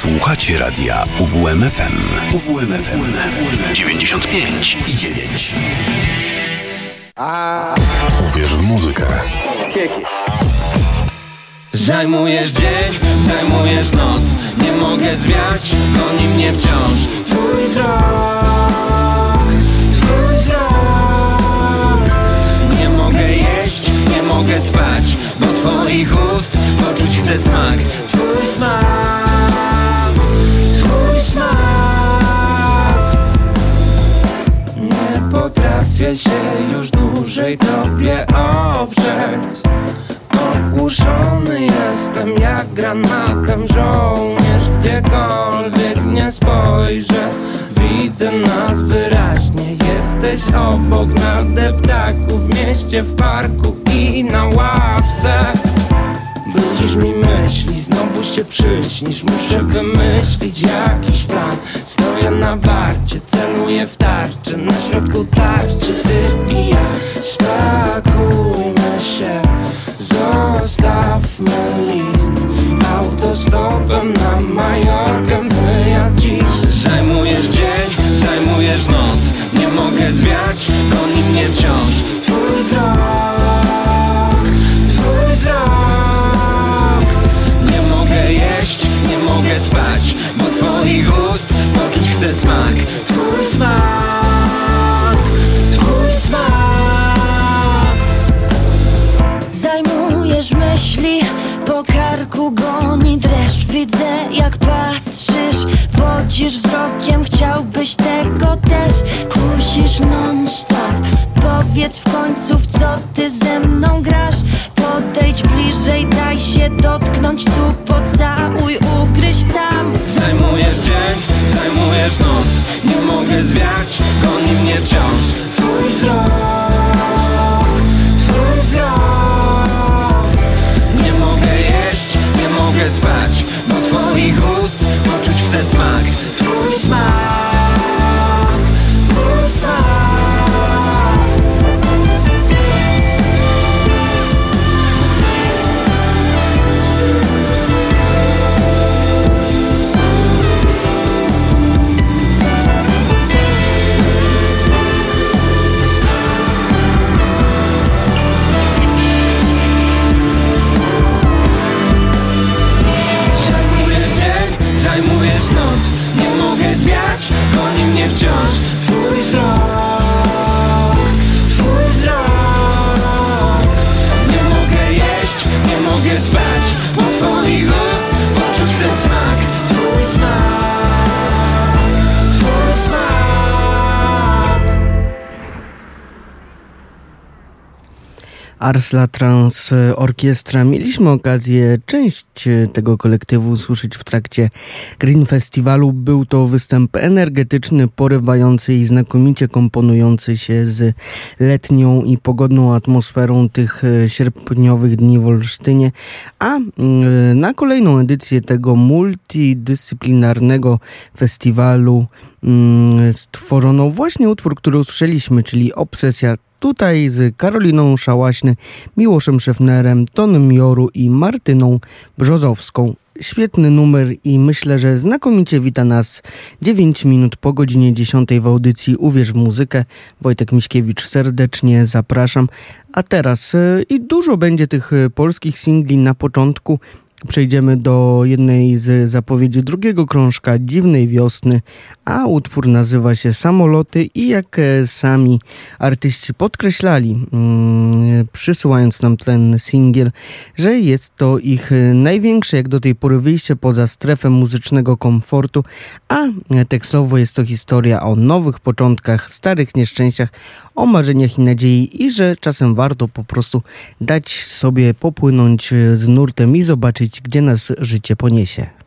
Słuchacie radia UWMFM. UWMFM 95 i 9. Uwierz w muzykę. Zajmujesz dzień, zajmujesz noc. Nie mogę zwiać, goni mnie wciąż Twój wzrok, twój wzrok. Nie mogę jeść, nie mogę spać Bo twoich ust poczuć chcę smak Twój smak, potrafię się już dłużej tobie oprzeć Ogłuszony jestem jak granatem żołnierz Gdziekolwiek nie spojrzę. Widzę nas wyraźnie Jesteś obok na deptaku W mieście, w parku i na ławce Brudzisz mi myśli, znowu się przyśnisz. Muszę wymyślić jakiś plan. Stoję na warcie, celuję w tarczę. Na środku tarczy ty i ja. Spakujmy się Zostawmy list. Autostopem na Majorkę Wyjazd dziś. Zajmujesz dzień, zajmujesz noc. Nie mogę zwiać, goni mnie wciąż. Twój wzrok, mogę spać Bo twoich ust poczuć chcę smak. Twój smak, twój smak. Zajmujesz myśli, po karku goni dreszcz. Widzę jak patrzysz, wodzisz wzrokiem. Chciałbyś tego też, kusisz non-stop Powiedz w końcu w co ty ze mną grasz. Podejdź bliżej, daj się dotknąć Tu pocałuj, ugryź tam. Zajmujesz dzień, zajmujesz noc. Nie mogę zwiać, goni mnie wciąż. Twój wzrok, twój wzrok. Nie mogę jeść, nie mogę spać Bo twoich ust poczuć chcę smak. Twój smak, twój smak Arsla Trans Orkiestra. Mieliśmy okazję część tego kolektywu słyszeć w trakcie Green Festiwalu. Był to występ energetyczny, porywający i znakomicie komponujący się z letnią i pogodną atmosferą tych sierpniowych dni w Olsztynie. A mm, na kolejną edycję tego multidyscyplinarnego festiwalu mm, stworzono właśnie utwór, który usłyszeliśmy, czyli Obsesja Tutaj z Karoliną Szałaśny, Miłoszem Szefnerem, Tonem Joru i Martyną Brzozowską. Świetny numer i myślę, że znakomicie wita nas 9 minut po godzinie 10 w audycji Uwierz w muzykę. Wojtek Miśkiewicz serdecznie zapraszam. A teraz y, i dużo będzie tych y, polskich singli na początku. Przejdziemy do jednej z zapowiedzi drugiego krążka Dziwnej Wiosny, a utwór nazywa się Samoloty i jak e, sami artyści podkreślali, mm, przysyłając nam ten singiel, że jest to ich e, największe jak do tej pory wyjście poza strefę muzycznego komfortu, a e, tekstowo jest to historia o nowych początkach, starych nieszczęściach, o marzeniach i nadziei i że czasem warto po prostu dać sobie popłynąć z nurtem i zobaczyć, gdzie nas życie poniesie.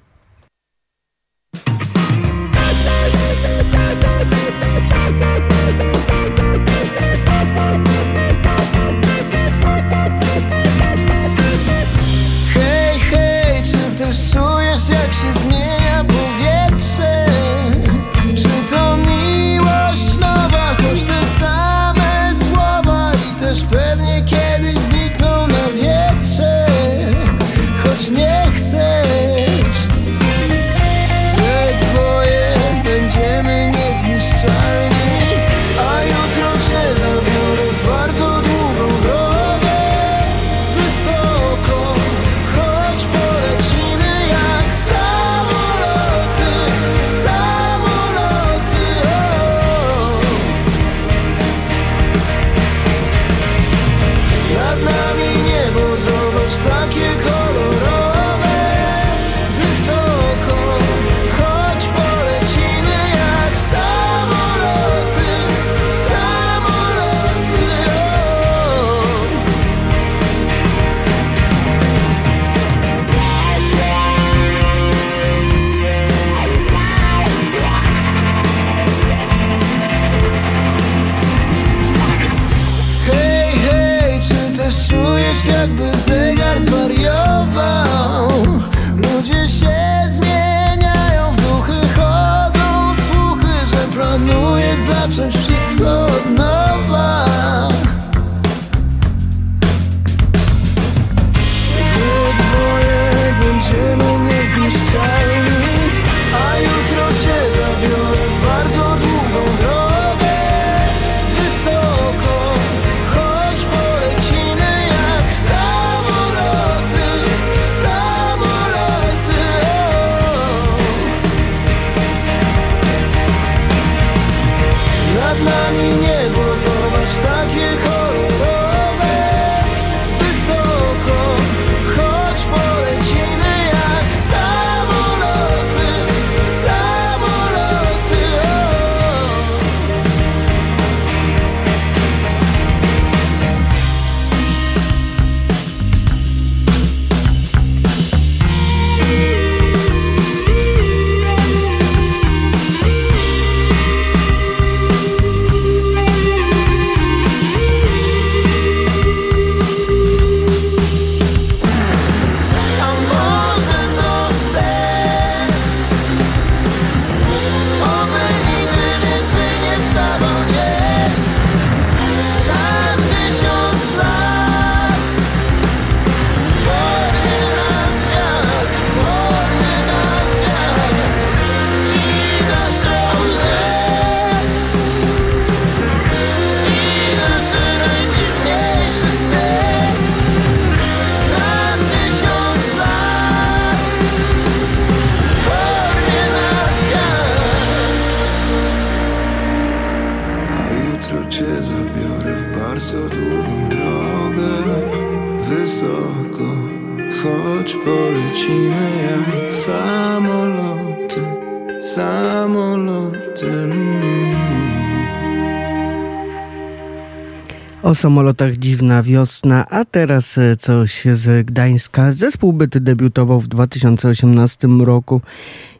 Samolotach dziwna wiosna, a teraz e, coś z Gdańska. Zespół byty debiutował w 2018 roku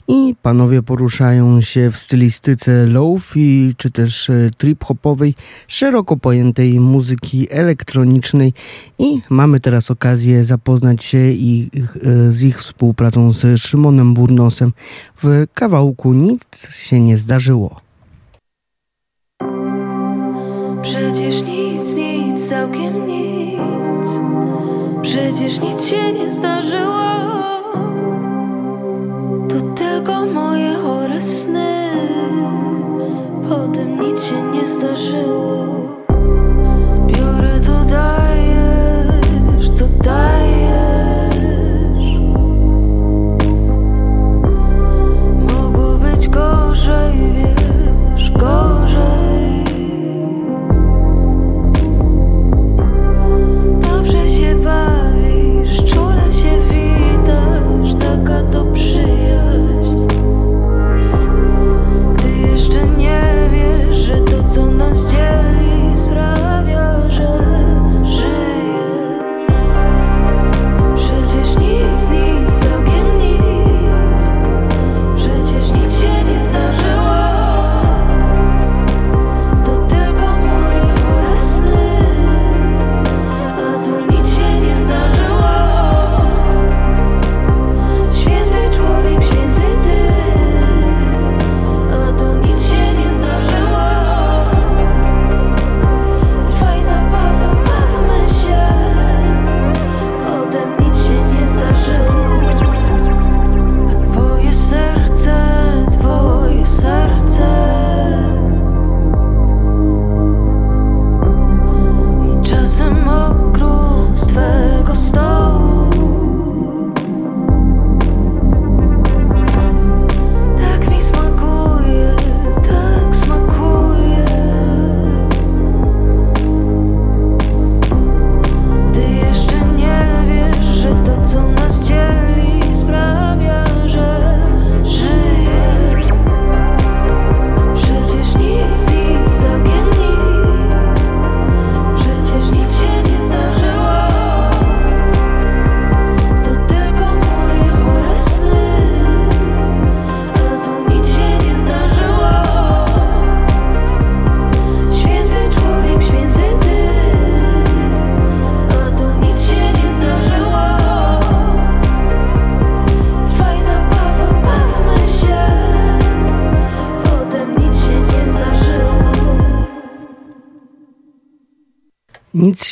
i panowie poruszają się w stylistyce lofi czy też e, trip-hopowej, szeroko pojętej muzyki elektronicznej i mamy teraz okazję zapoznać się ich, e, z ich współpracą z Szymonem Burnosem w kawałku Nic się nie zdarzyło. Przecież nic się nie zdarzyło. To tylko moje chore sny. Potem nic się nie zdarzyło. Biorę to dajesz, co dajesz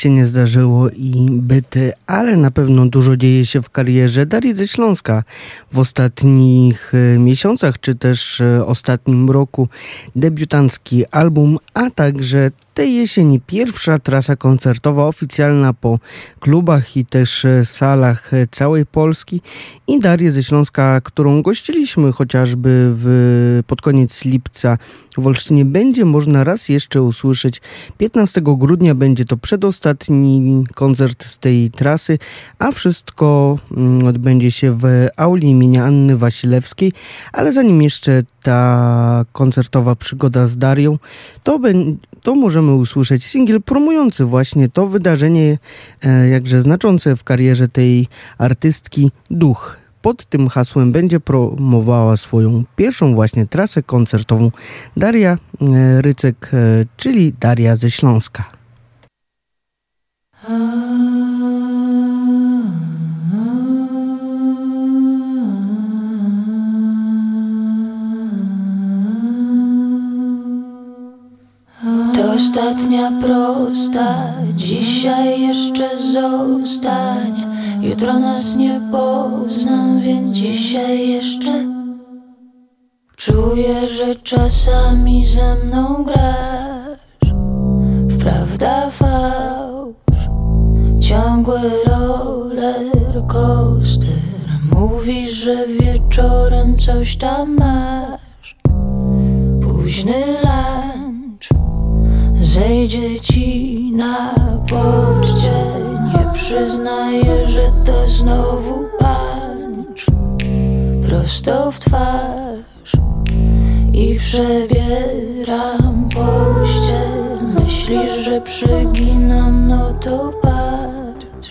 się nie zdarzyło i byty, ale na pewno dużo dzieje się w karierze Darii ze Śląska w ostatnich e, miesiącach, czy też e, ostatnim roku. Debiutancki album, a także tej jesieni pierwsza trasa koncertowa oficjalna po klubach i też e, salach e, całej Polski i Darię ze Śląska, którą gościliśmy chociażby w, pod koniec lipca w Olsztynie będzie można raz jeszcze usłyszeć. 15 grudnia będzie to przedostatni koncert z tej trasy, a wszystko mm, odbędzie się w auli imienia Anny Wasilewskiej, ale zanim jeszcze ta koncertowa przygoda z Darią, to, to możemy usłyszeć singiel promujący właśnie to wydarzenie, e, jakże znaczące w karierze tej artystki Duch. Pod tym hasłem będzie promowała swoją pierwszą właśnie trasę koncertową Daria e, Rycek, e, czyli Daria ze Śląska. To ostatnia prosta, dzisiaj jeszcze zostań. Jutro nas nie poznam, więc dzisiaj jeszcze czuję, że czasami ze mną grasz. Wprawda fałsz, ciągły roller coaster. Mówisz, że wieczorem coś tam masz. Późny lunch zejdzie ci na poczcie. Nie przyznaję, że to znowu pan prosto w twarz i przebieram pościel. Myślisz, że przeginam, no to patrz,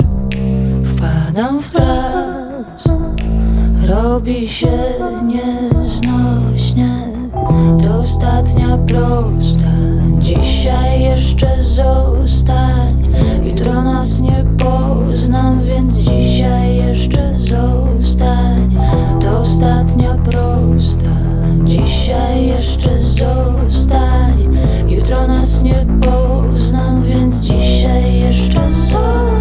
wpadam w trans, robi się nieznośnie. To ostatnia prosta, dzisiaj jeszcze zostań. Jutro nas nie poznam, więc dzisiaj jeszcze zostań. To ostatnia prosta, dzisiaj jeszcze zostań. Jutro nas nie poznam, więc dzisiaj jeszcze zostań.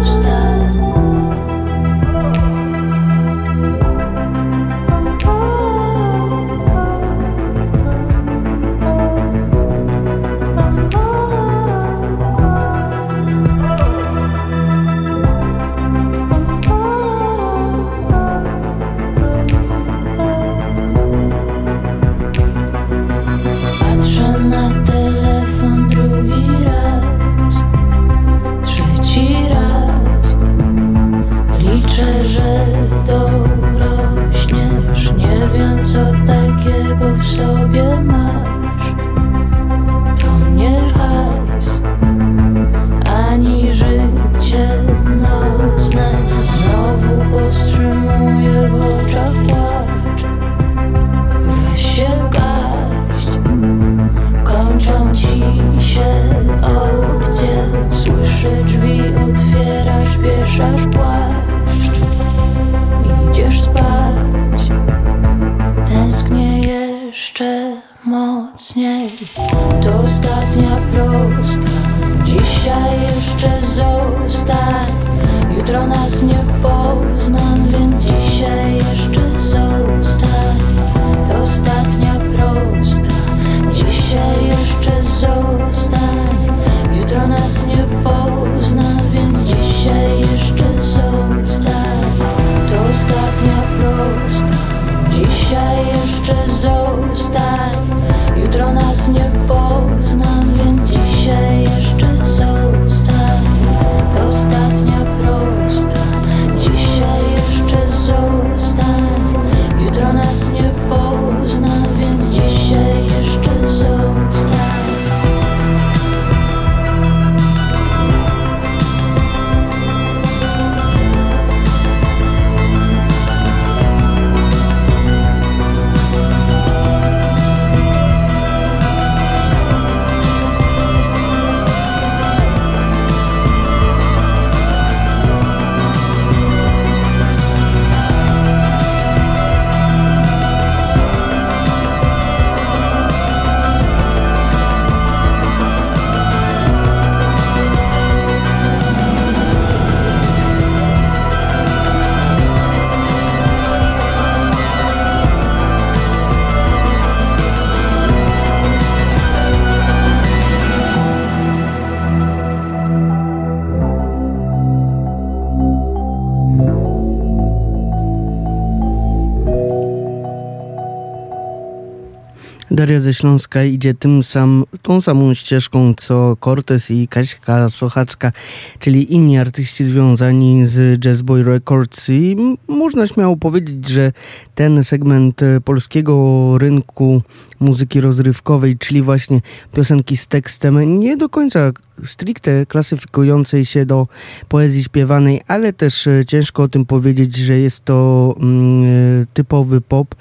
Daria ze Śląska idzie tym sam, tą samą ścieżką co Cortez i Kaśka Sochacka, czyli inni artyści związani z Jazz Boy Records. I można śmiało powiedzieć, że ten segment e, polskiego rynku muzyki rozrywkowej, czyli właśnie piosenki z tekstem nie do końca stricte klasyfikującej się do poezji śpiewanej, ale też e, ciężko o tym powiedzieć, że jest to mm, e, typowy pop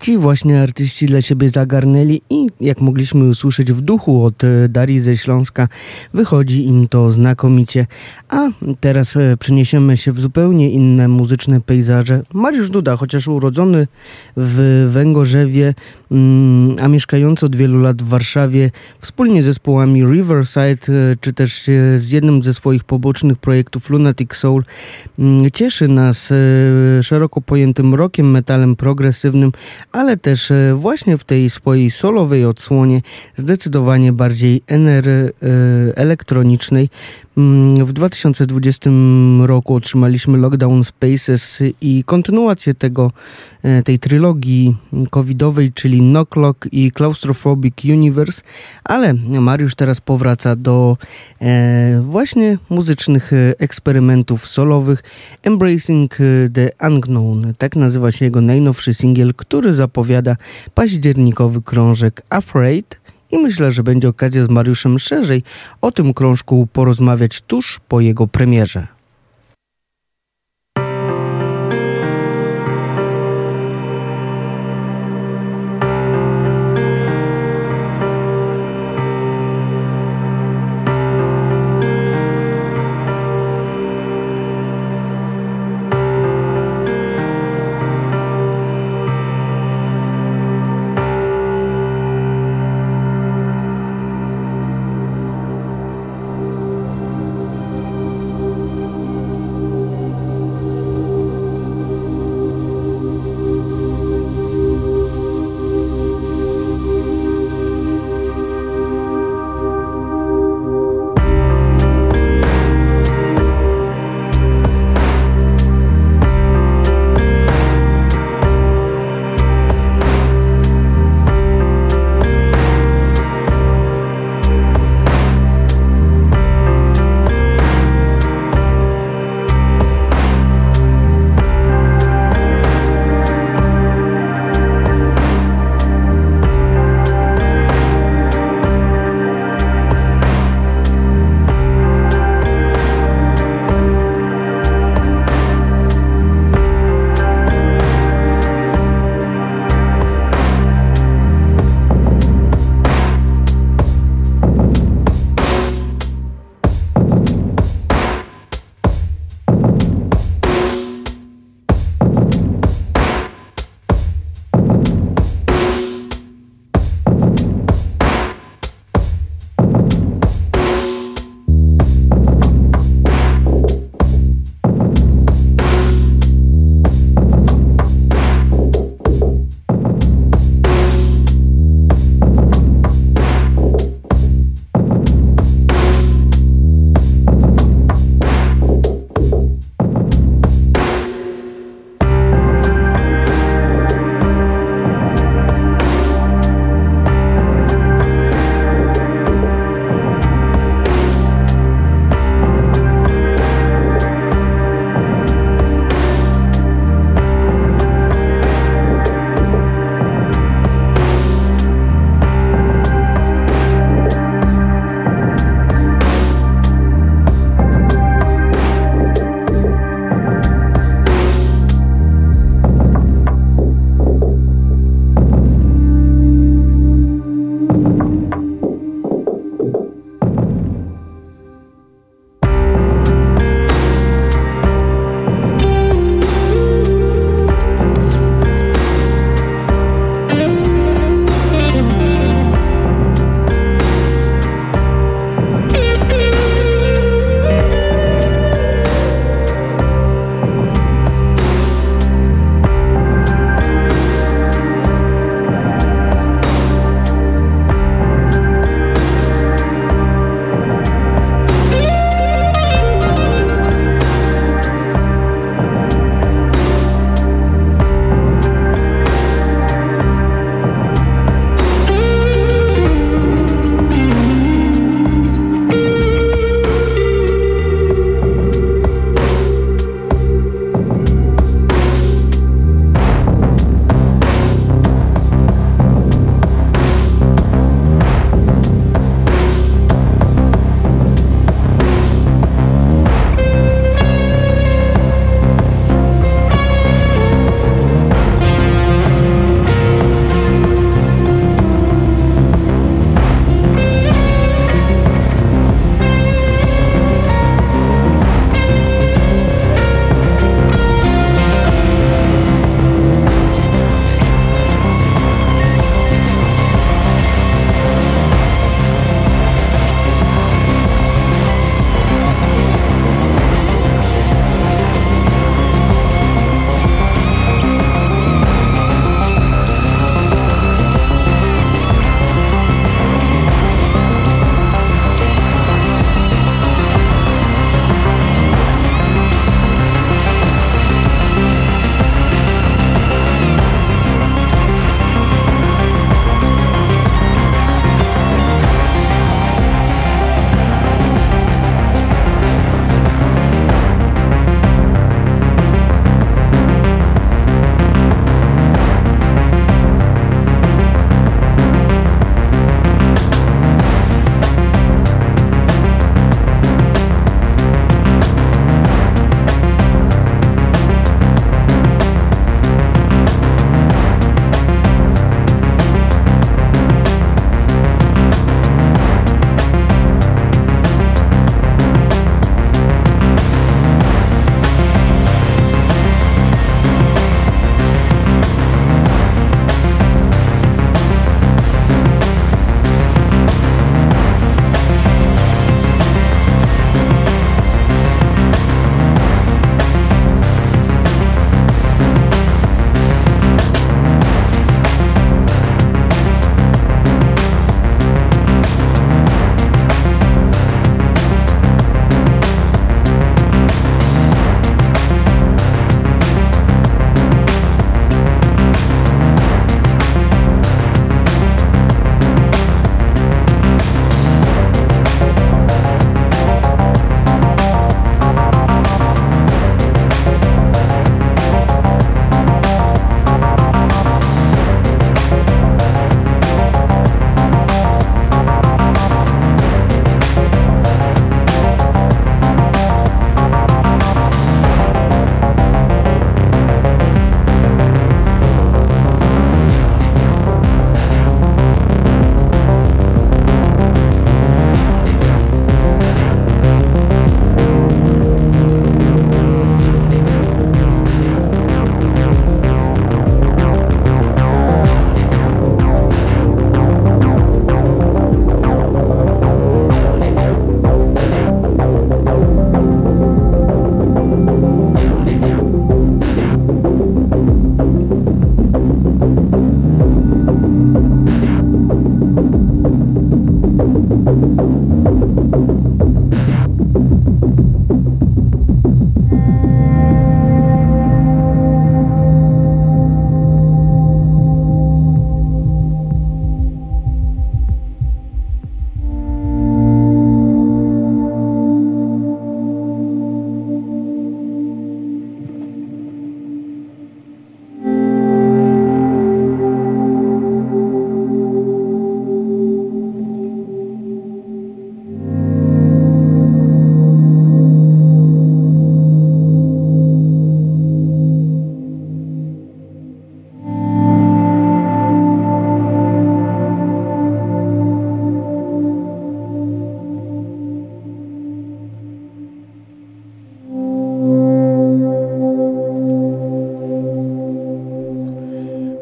ci właśnie artyści dla siebie zagarnęli i jak mogliśmy usłyszeć w duchu od e, Darii ze Śląska, wychodzi im to znakomicie. A teraz e, przeniesiemy się w zupełnie inne muzyczne pejzaże. Mariusz Duda, chociaż urodzony w Węgorzewie, mm, a mieszkający od wielu lat w Warszawie, wspólnie z zespołami Riverside, e, czy też z jednym ze swoich pobocznych projektów Lunatic Soul, mm, cieszy nas szeroko pojętym rockiem, metalem progresywnym, ale też e, właśnie w tej swojej solowej odsłonie zdecydowanie bardziej ener, e, elektronicznej. Mm, w 2020 roku otrzymaliśmy Lockdown Spaces i kontynuację tego, e, tej trylogii covidowej, czyli Knocklock i Claustrophobic Universe, ale Mariusz teraz powraca do e, właśnie muzycznych eksperymentów solowych Embracing the Unknown. Tak nazywa się jego najnowszy singiel, który zapowiada październikowy krążek Afraid i myślę, że będzie okazja z Mariuszem szerzej o tym krążku porozmawiać tuż po jego premierze.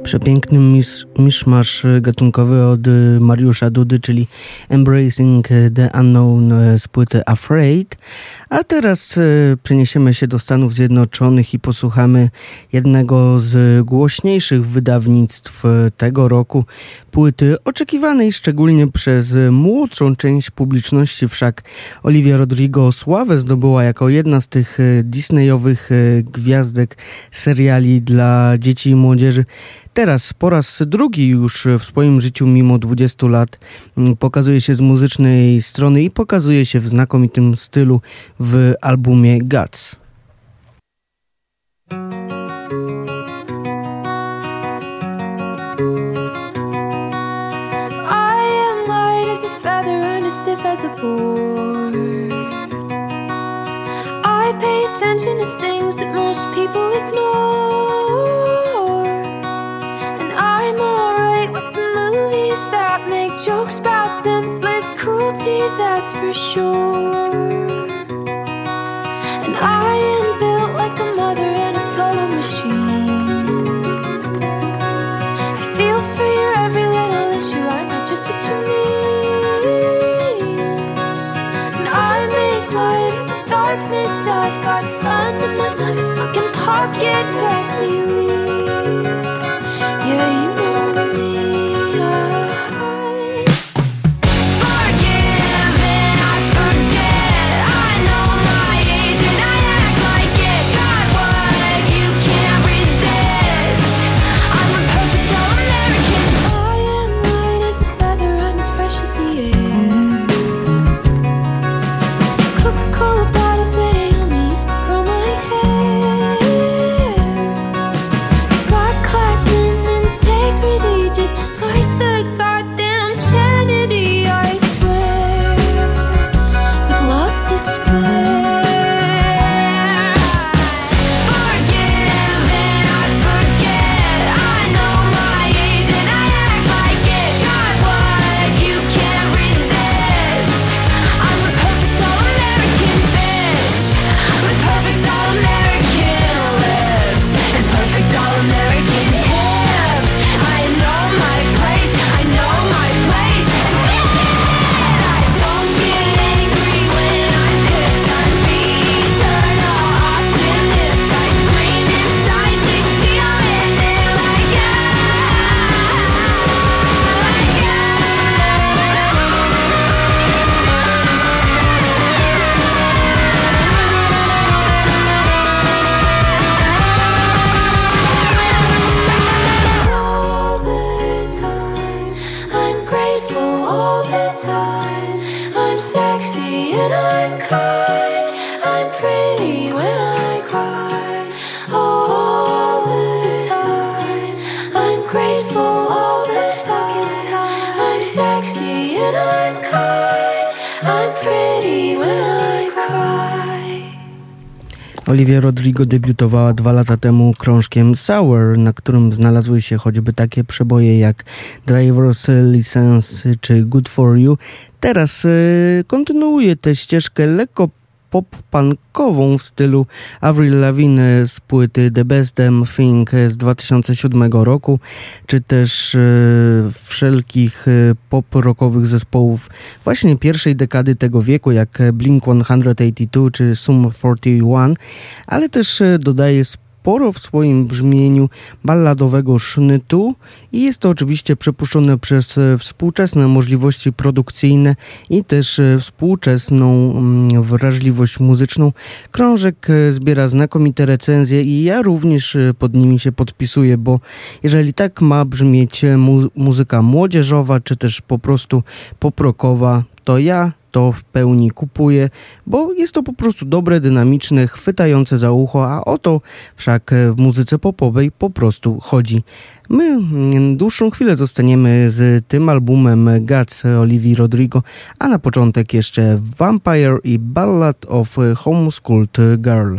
Przepiękny misz, miszmasz gatunkowy od Mariusza Dudy, czyli Embracing the Unknown z płyty Afraid. A teraz e, przeniesiemy się do Stanów Zjednoczonych i posłuchamy jednego z głośniejszych wydawnictw e, tego roku, płyty oczekiwanej szczególnie przez młodszą część publiczności, wszak Olivia Rodrigo sławę zdobyła jako jedna z tych e, Disneyowych gwiazdek seriali dla dzieci i młodzieży. Teraz po raz drugi już w swoim życiu, mimo 20 lat, pokazuje się z muzycznej strony i pokazuje się w znakomitym stylu w albumie Guts. stiff as a board. I pay attention to things that most people ignore. And I'm alright with the movies that make jokes about senseless cruelty, that's for sure. Sun in my motherfucking pocket, best. Yeah, you Rodrigo debiutowała dwa lata temu krążkiem Sour, na którym znalazły się choćby takie przeboje jak Driver's License czy Good For You. Teraz y, kontynuuje tę ścieżkę lekko pop-punkową w stylu Avril Lavigne z płyty The Best Damn Thing z 2007 roku, czy też e, wszelkich e, pop-rockowych zespołów właśnie pierwszej dekady tego wieku, jak Blink-182 czy Sum 41, ale też e, dodaje w swoim brzmieniu balladowego sznytu i jest to oczywiście przepuszczone przez e, współczesne możliwości produkcyjne i też e, współczesną mm, wrażliwość muzyczną. Krążek e, zbiera znakomite recenzje i ja również pod nimi się podpisuję, bo jeżeli tak ma brzmieć mu muzyka młodzieżowa, czy też po prostu poprokowa, to ja to w pełni kupuję, bo jest to po prostu dobre, dynamiczne, chwytające za ucho, a o to wszak w muzyce popowej po prostu chodzi. My dłuższą chwilę zostaniemy z tym albumem Guts Olivii Rodrigo, a na początek jeszcze Vampire i Ballad of Homeschooled Girl.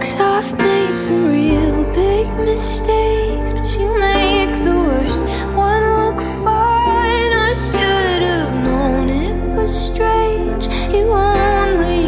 I've made some real big mistakes, but you make the worst one look fine. I should have known it was strange. You only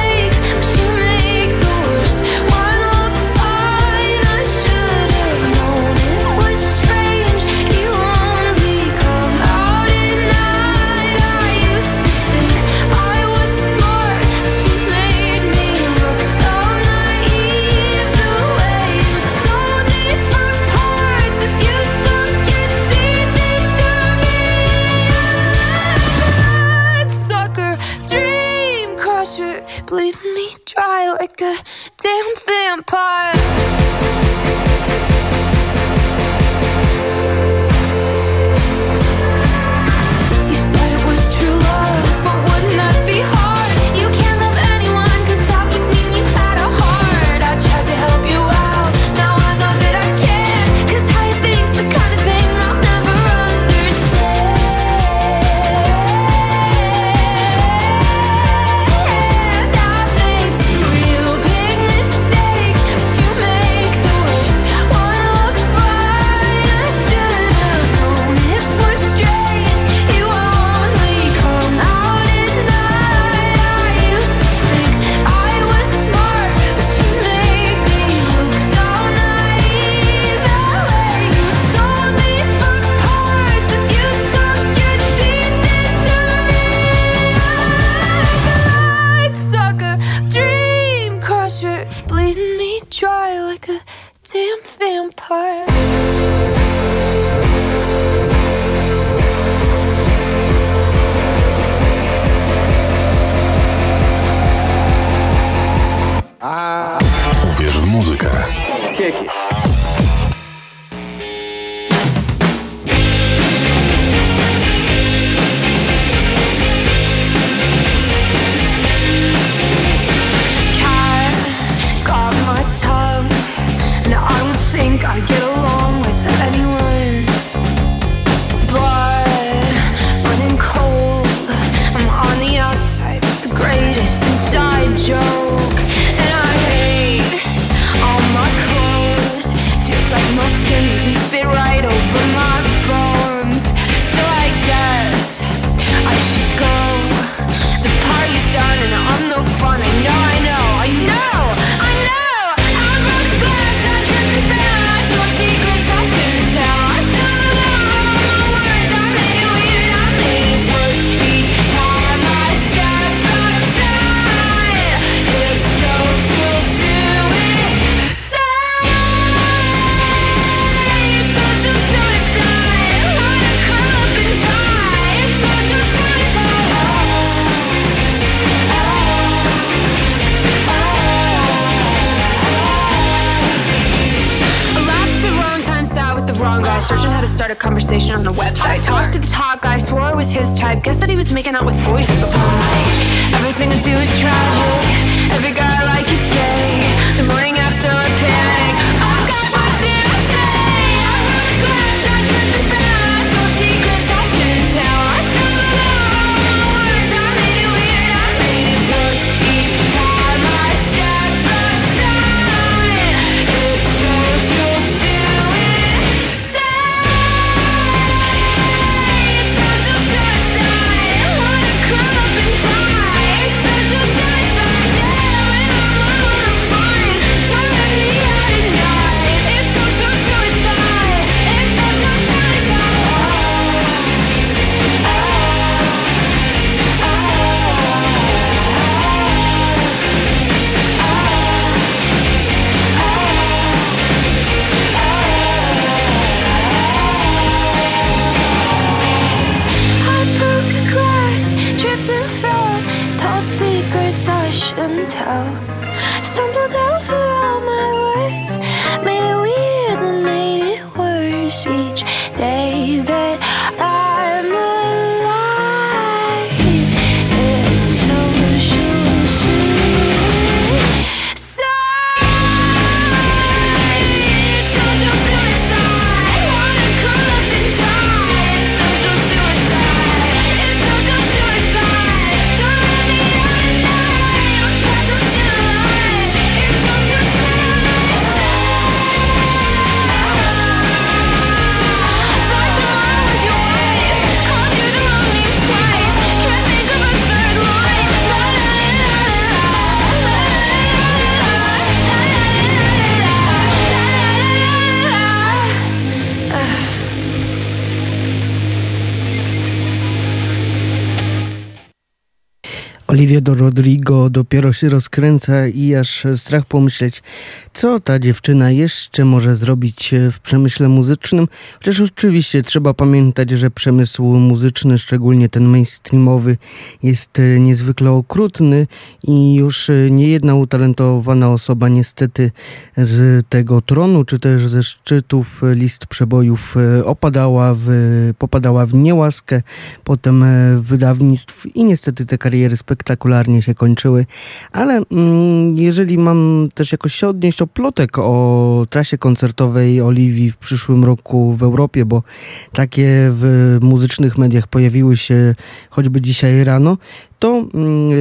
Dopiero się rozkręca i aż strach pomyśleć, co ta dziewczyna jeszcze może zrobić w przemyśle muzycznym. Chociaż oczywiście trzeba pamiętać, że przemysł muzyczny, szczególnie ten mainstreamowy, jest niezwykle okrutny i już niejedna utalentowana osoba niestety z tego tronu, czy też ze szczytów list przebojów opadała w, popadała w niełaskę, potem wydawnictw i niestety te kariery spektakularnie się kończyły, ale mm, jeżeli mam też jakoś się odnieść o plotek o trasie koncertowej Oliwii w przyszłym roku w Europie, bo takie w muzycznych mediach pojawiły się choćby dzisiaj rano, to mm,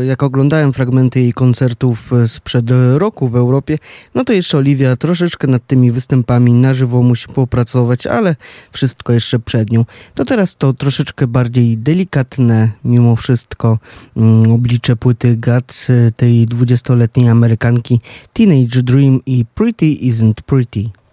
e, jak oglądałem fragmenty jej koncertów sprzed roku w Europie, no to jeszcze Oliwia troszeczkę nad tymi występami na żywo musi popracować, ale wszystko jeszcze przed nią. To teraz to troszeczkę bardziej delikatne mimo wszystko mm, oblicze płyty Guts tej 20-letniej Amerykanki Teenage Dream i Pretty Isn't Pretty.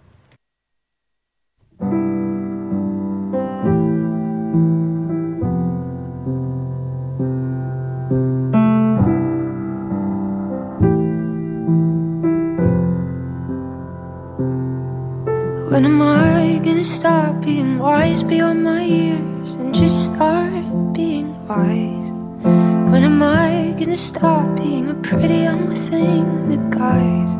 When am I gonna stop being wise beyond my years and just start being wise? When am I gonna stop being a pretty young thing that guys?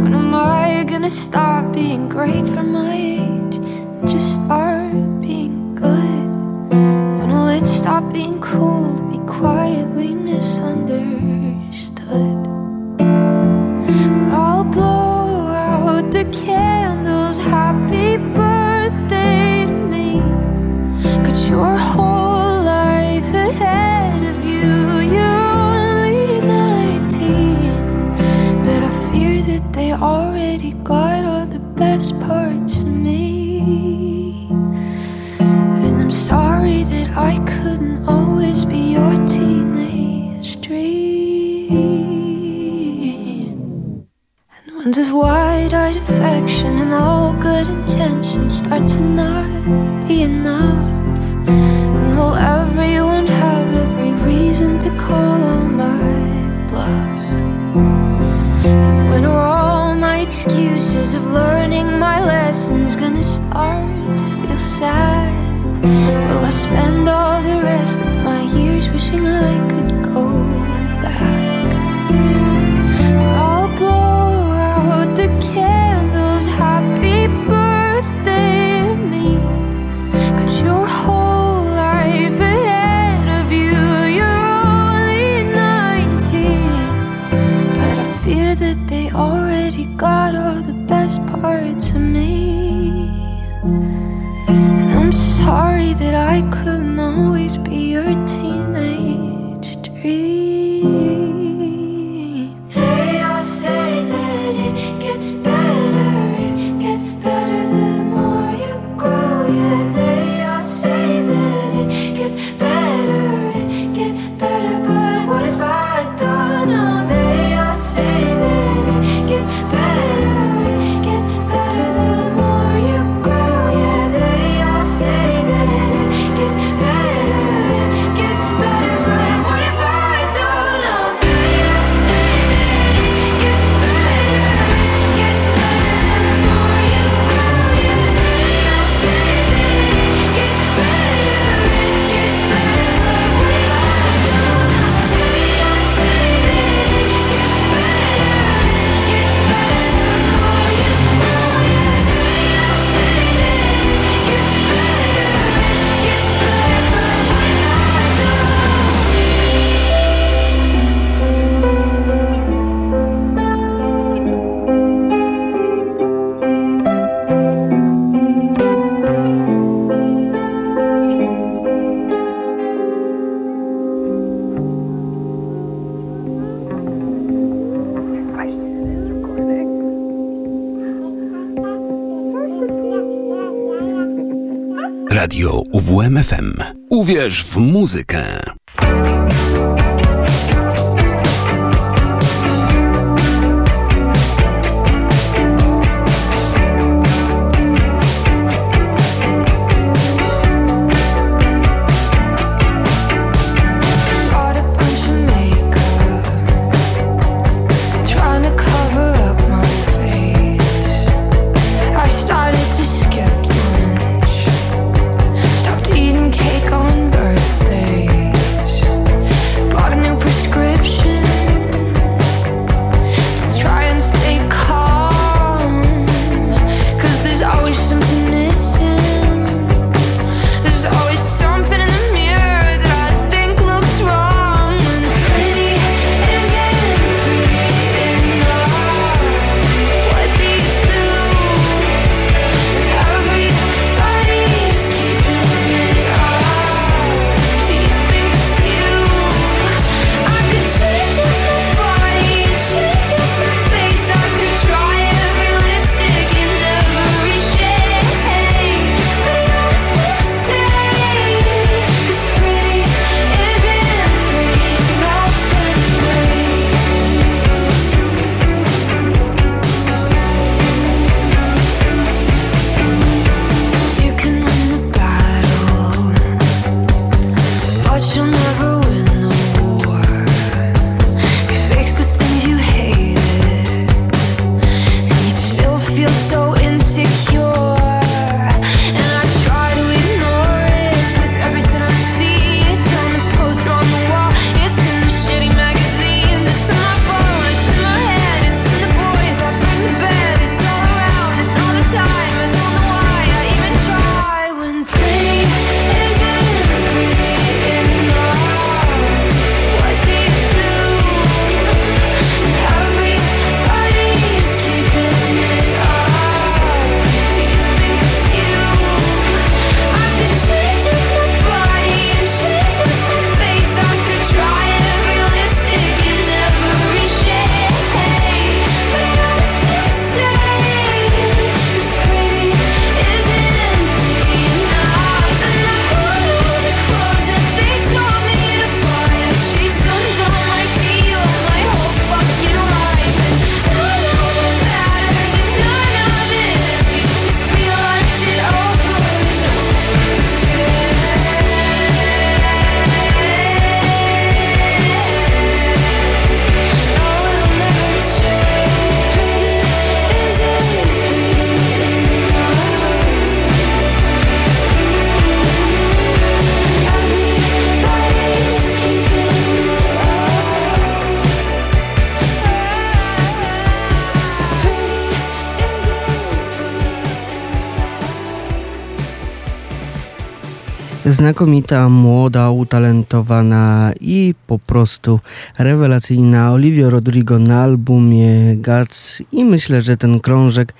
When am I gonna stop being great for my age and just start being good? When will it stop being cool to be quietly misunderstood? I'll blow the candles. Happy birthday to me. Got your whole life ahead of you. You're only 19. But I fear that they already got all the best parts of me. And I'm sorry that I couldn't when this wide eyed affection and all good intentions start to not be enough, and will everyone have every reason to call all my bluffs? And when are all my excuses of learning my lessons gonna start to feel sad? Will I spend all the rest of my years wishing I could the candles. Happy birthday to me. Got your whole life ahead of you. You're only 19. But I fear that they already got all the best parts of me. And I'm sorry that I couldn't always be your Uwierz w muzykę. Znakomita, młoda, utalentowana i po prostu rewelacyjna Olivia Rodrigo na albumie Guts. I myślę, że ten krążek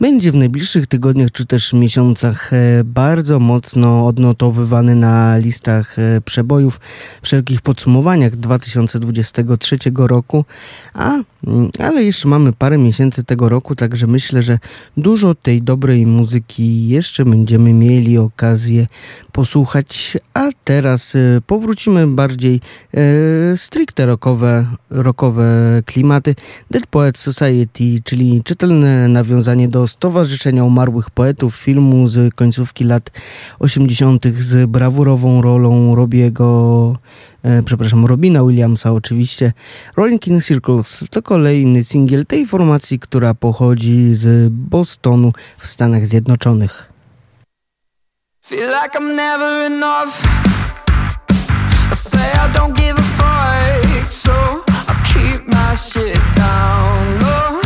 będzie w najbliższych tygodniach czy też miesiącach e, bardzo mocno odnotowywany na listach e, przebojów, wszelkich podsumowaniach 2023 roku, a, mm, ale jeszcze mamy parę miesięcy tego roku, także myślę, że dużo tej dobrej muzyki jeszcze będziemy mieli okazję posłuchać, a teraz e, powrócimy bardziej e, stricte rockowe, rockowe klimaty. Dead Poets Society, czyli czytelne nawiązanie do Stowarzyszenia Umarłych Poetów, filmu z końcówki lat 80. z brawurową rolą Robiego, e, przepraszam, Robina Williamsa oczywiście. Rolling in Circles to kolejny singiel tej formacji, która pochodzi z Bostonu w Stanach Zjednoczonych. Feel like I'm never enough. I say I don't give a fuck, so I keep my shit down. Oh.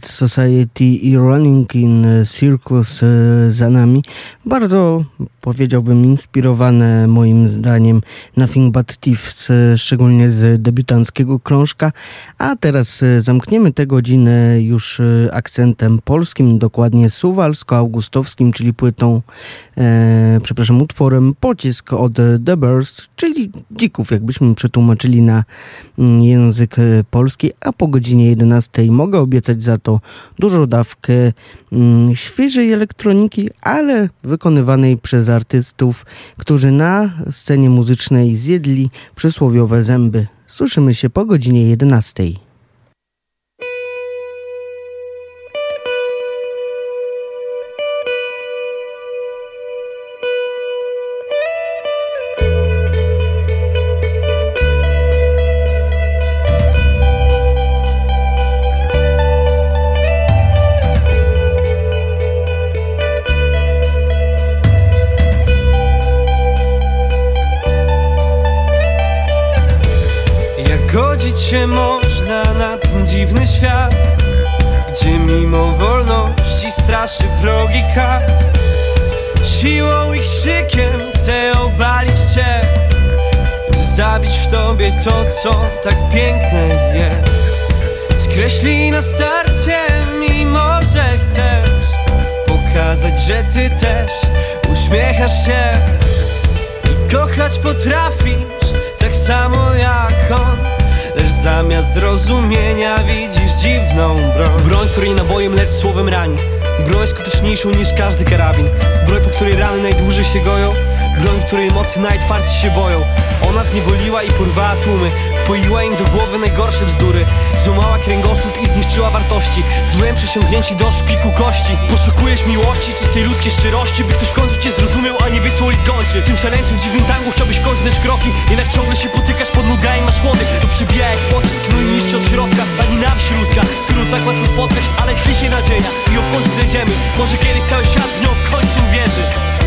Poet Society i Running in Circles e, za nami. Bardzo powiedziałbym inspirowane moim zdaniem Nothing But Thieves, szczególnie z debiutanckiego krążka. A teraz e, zamkniemy tę godzinę już e, akcentem polskim, dokładnie suwalsko-augustowskim, czyli płytą, e, przepraszam, utworem Pocisk od The Burst, czyli dzików, jakbyśmy przetłumaczyli na mm, język polski, a po godzinie 11 mogę obiecać za to dużo dawkę mm, świeżej elektroniki, ale wykonywanej przez artystów, którzy na scenie muzycznej zjedli przysłowiowe zęby. Słyszymy się po godzinie 11. straszy wrogi kat Siłą i krzykiem chcę obalić cię. Zabić w tobie to, co tak piękne jest. Skreślij na starcie, mimo że chcesz Pokazać, że ty też uśmiechasz się. I kochać potrafisz tak samo jak on. Lecz zamiast zrozumienia widzisz dziwną broń. Broń, której nabojem, lecz słowem rani Broń skuteczniejszą niż każdy karabin. Broń, po której rany najdłużej się goją. Broń, której mocy najtwardziej się boją Ona zniewoliła i porwała tłumy Wpoiła im do głowy najgorsze bzdury. Złamała kręgosłup i zniszczyła wartości. Złem przesiągnięci do szpiku kości. Poszukujesz miłości, czystej ludzkiej szczerości By ktoś w końcu cię zrozumiał, a nie wysłał i zgończy. Tym szaleńczym dziwnym tangu chciałbyś w końcu kroki. Jednak ciągle się potykasz pod nogami, masz chłody To przebija jak pocisk, no i niszczy od środka. Ta nienawiść ludzka, którą tak łatwo spotkać Ale tkwi się nadzieja. I w końcu zejdziemy Może kiedyś cały świat w nią w końcu uwierzy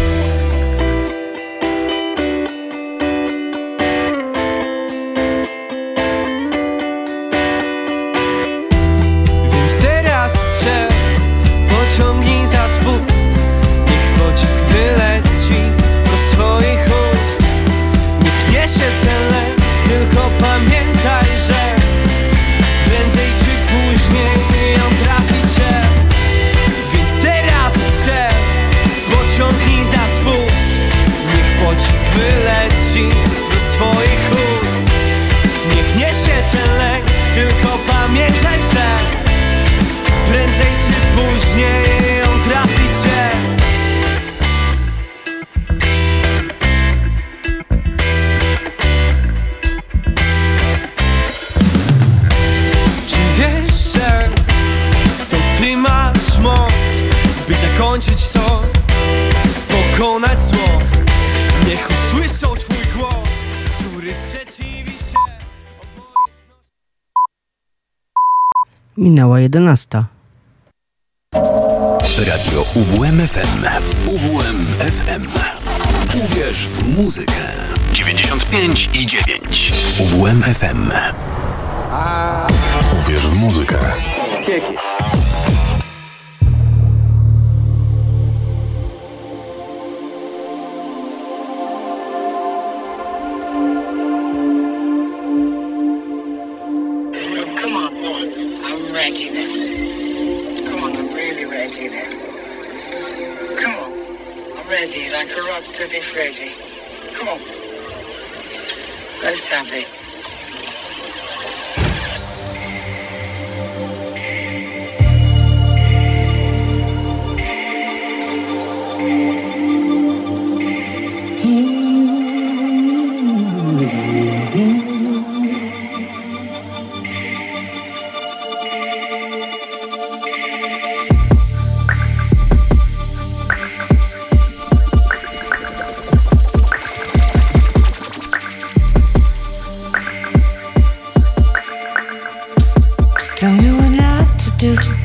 Tell me what not to do.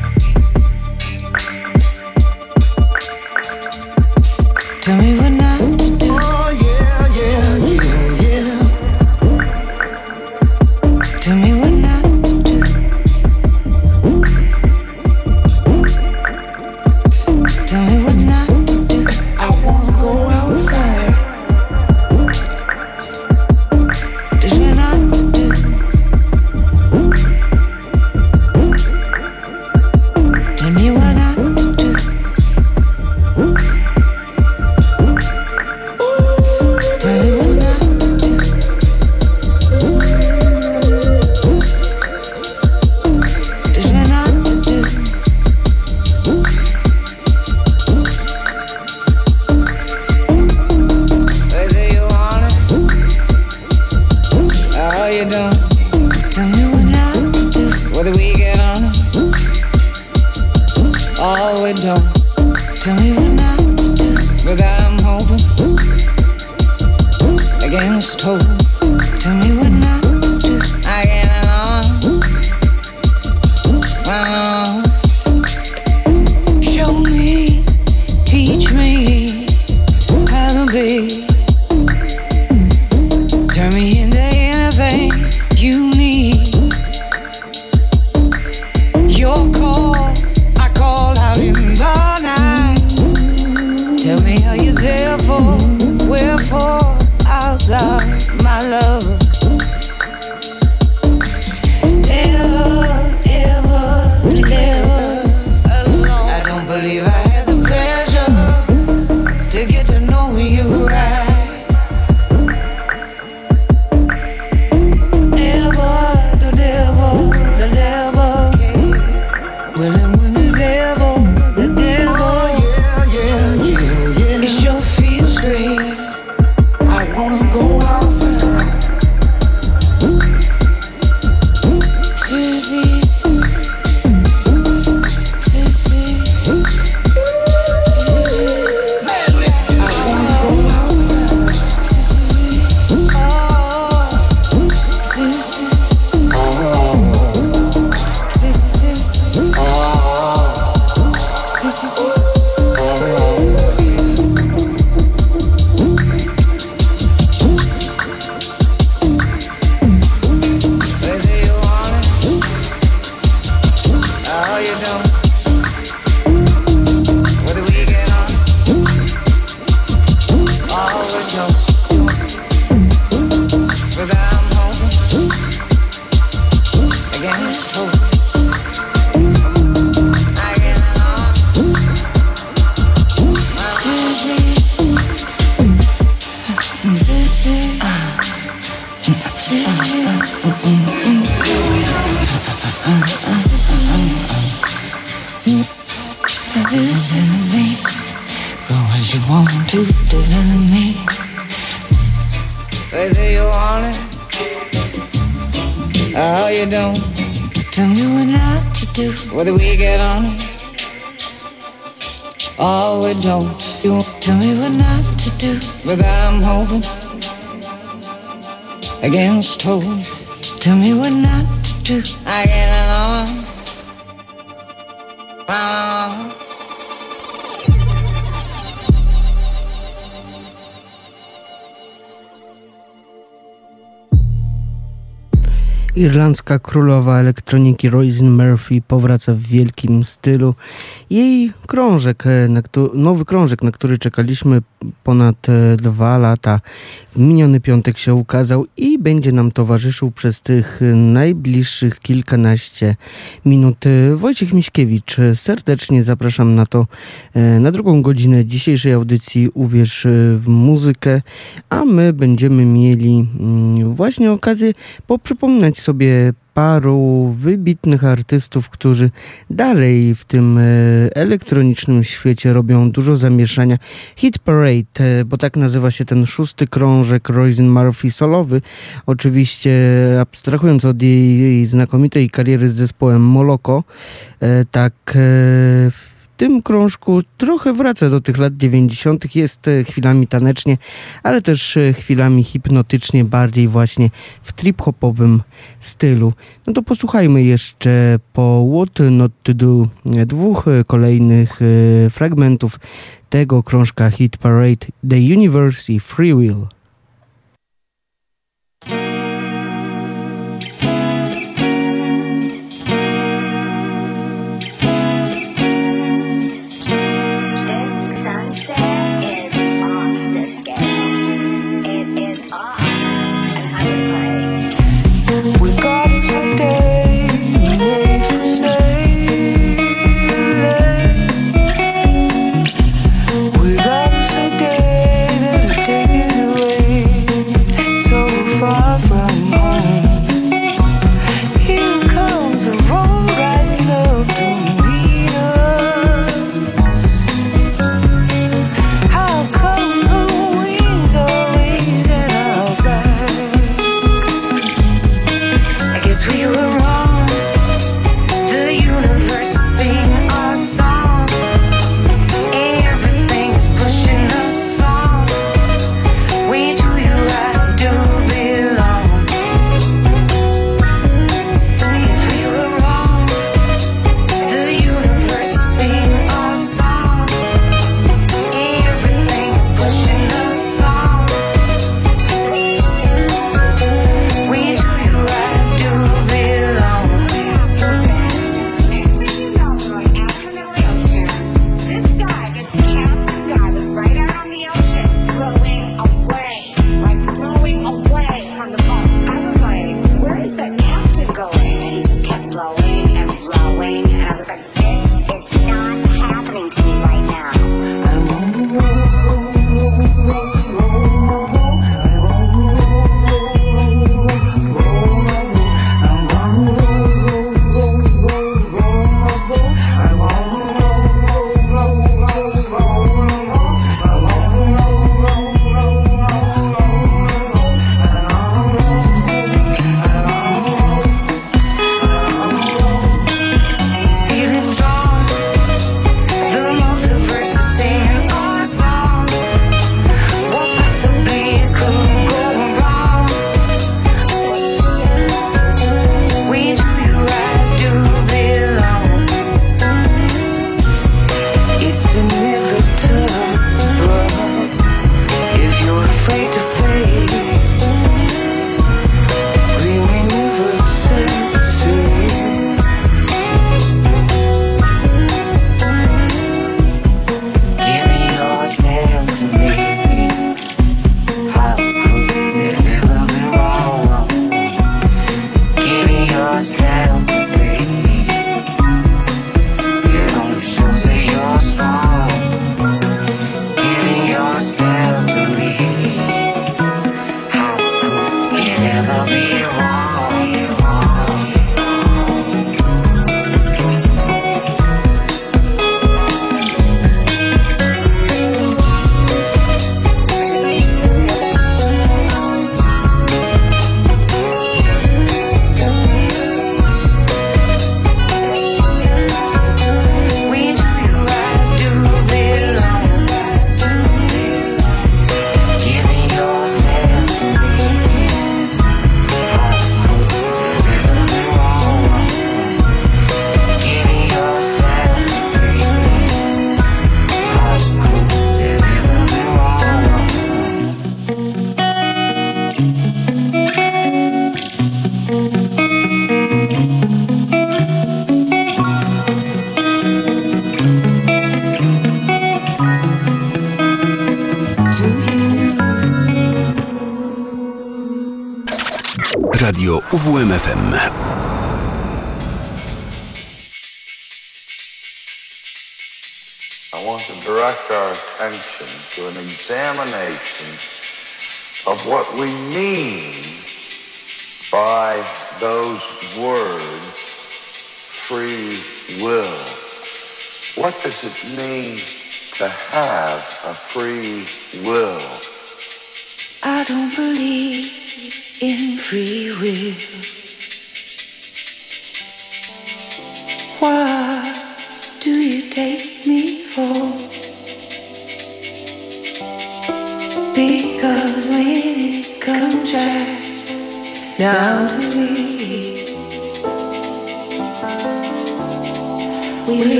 Oh, you don't tell me what not to do, whether we get on or we don't. You won't tell me what not to do, but I'm hoping against hope. Tell me what not to do. I get along. Bye. Irlandzka królowa elektroniki Roisin Murphy powraca w wielkim stylu. Jej krążek, e, nowy krążek, na który czekaliśmy ponad e, dwa lata, w miniony piątek się ukazał i będzie nam towarzyszył przez tych najbliższych kilkanaście minut. E, Wojciech Miśkiewicz, serdecznie zapraszam na to, na drugą godzinę dzisiejszej audycji Uwierz w muzykę, a my będziemy mieli mm, właśnie okazję poprzypominać sobie paru wybitnych artystów, którzy dalej w tym e, elektronicznym świecie robią dużo zamieszania. Hit Parade, e, bo tak nazywa się ten szósty krążek Roisin Murphy solowy. Oczywiście abstrahując od jej znakomitej kariery z zespołem Moloko, e, tak tym krążku trochę wraca do tych lat 90. Jest e, chwilami tanecznie, ale też e, chwilami hipnotycznie, bardziej właśnie w trip-hopowym stylu. No to posłuchajmy jeszcze po What Not To Do dwóch e, kolejnych fragmentów tego krążka Hit Parade The University Free Will.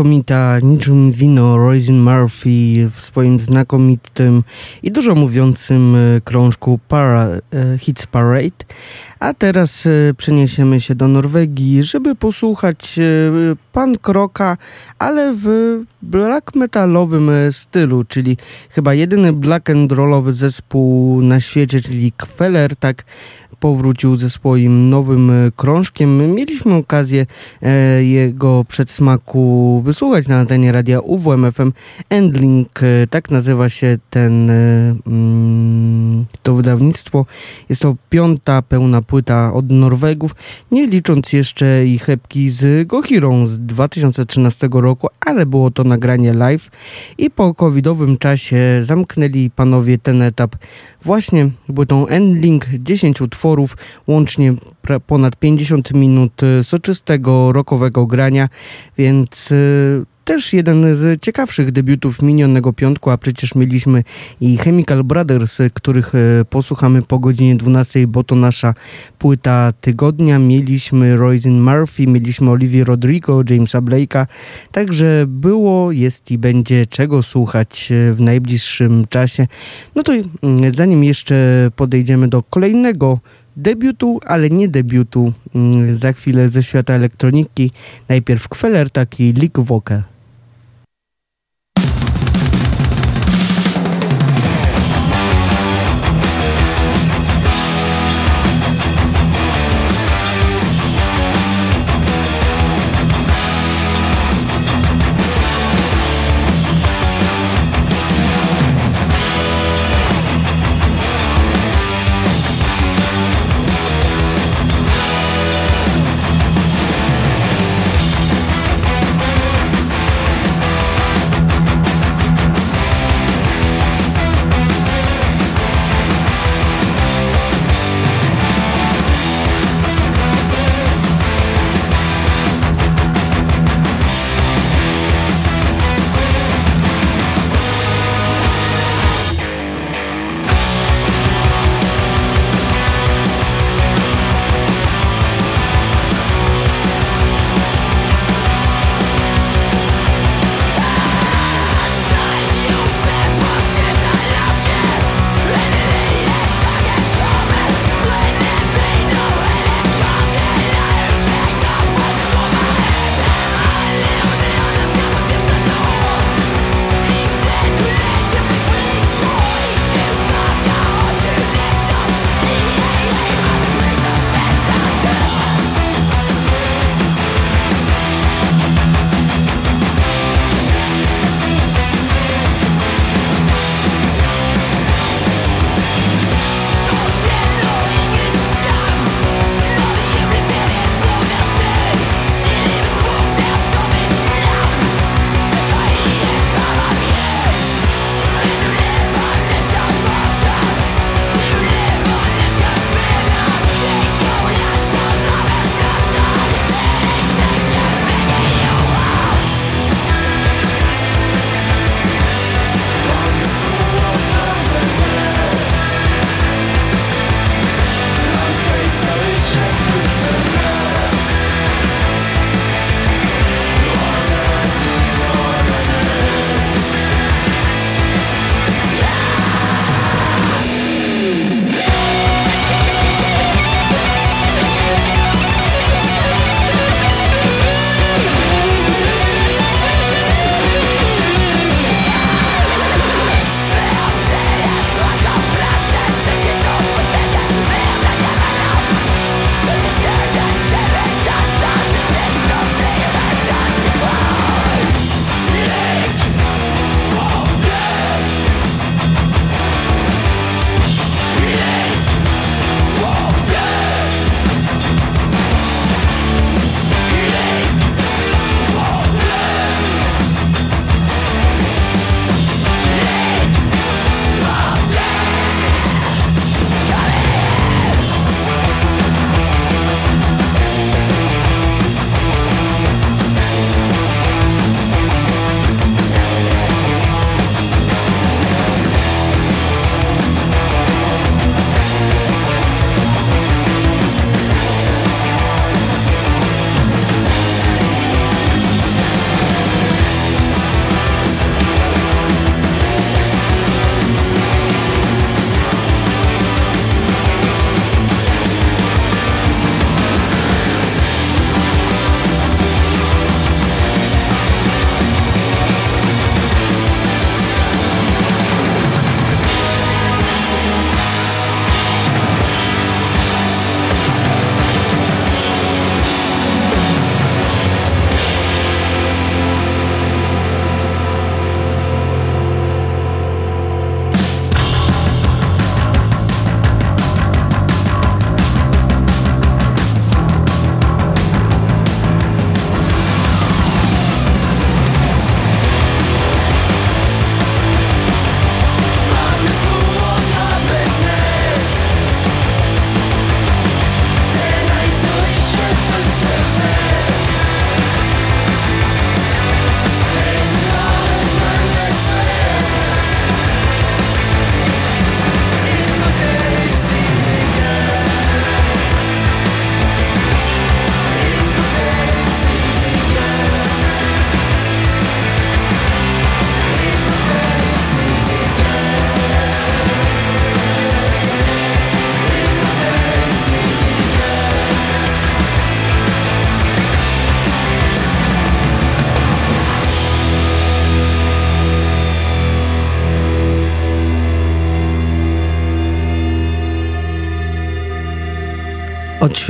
Znakomita, niczym wino Roisin Murphy w swoim znakomitym i dużo mówiącym e, krążku Para, e, Hits Parade. A teraz e, przeniesiemy się do Norwegii, żeby posłuchać pan Kroka, ale w black metalowym stylu, czyli chyba jedyny black and rollowy zespół na świecie, czyli Kweller, tak powrócił ze swoim nowym e, krążkiem. Mieliśmy okazję e, jego przedsmaku wysłuchać na antenie radia UWMFM. Endling, e, tak nazywa się ten mm, to wydawnictwo. Jest to piąta pełna płyta od Norwegów, nie licząc jeszcze ich epki z Gohirą z 2013 roku, ale było to nagranie live i po covidowym czasie zamknęli panowie ten etap właśnie płytą Endling 10 utworów, łącznie ponad 50 minut e, soczystego rockowego grania, więc e, też jeden z ciekawszych debiutów minionego piątku, a przecież mieliśmy i Chemical Brothers, których e, posłuchamy po godzinie 12, bo to nasza płyta tygodnia. Mieliśmy Roisin Murphy, mieliśmy Olivia Rodrigo, Jamesa Blake'a, także było, jest i będzie czego słuchać e, w najbliższym czasie. No to mm, zanim jeszcze podejdziemy do kolejnego debiutu, ale nie debiutu mm, za chwilę ze świata elektroniki. Najpierw Kweller, taki Lick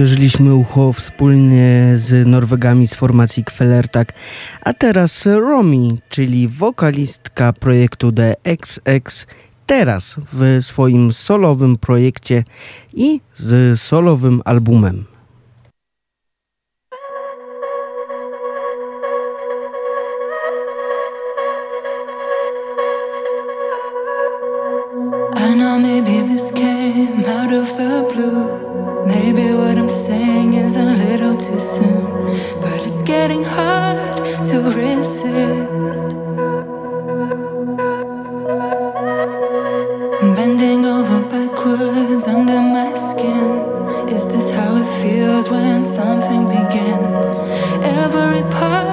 odświeżyliśmy ucho wspólnie z Norwegami z formacji Kvelertak, a teraz Romi, czyli wokalistka projektu The XX teraz w swoim solowym projekcie i z solowym albumem. I know maybe this came out of the blue Maybe what I'm saying is a little too soon, but it's getting hard to resist. Bending over backwards under my skin. Is this how it feels when something begins? Every part.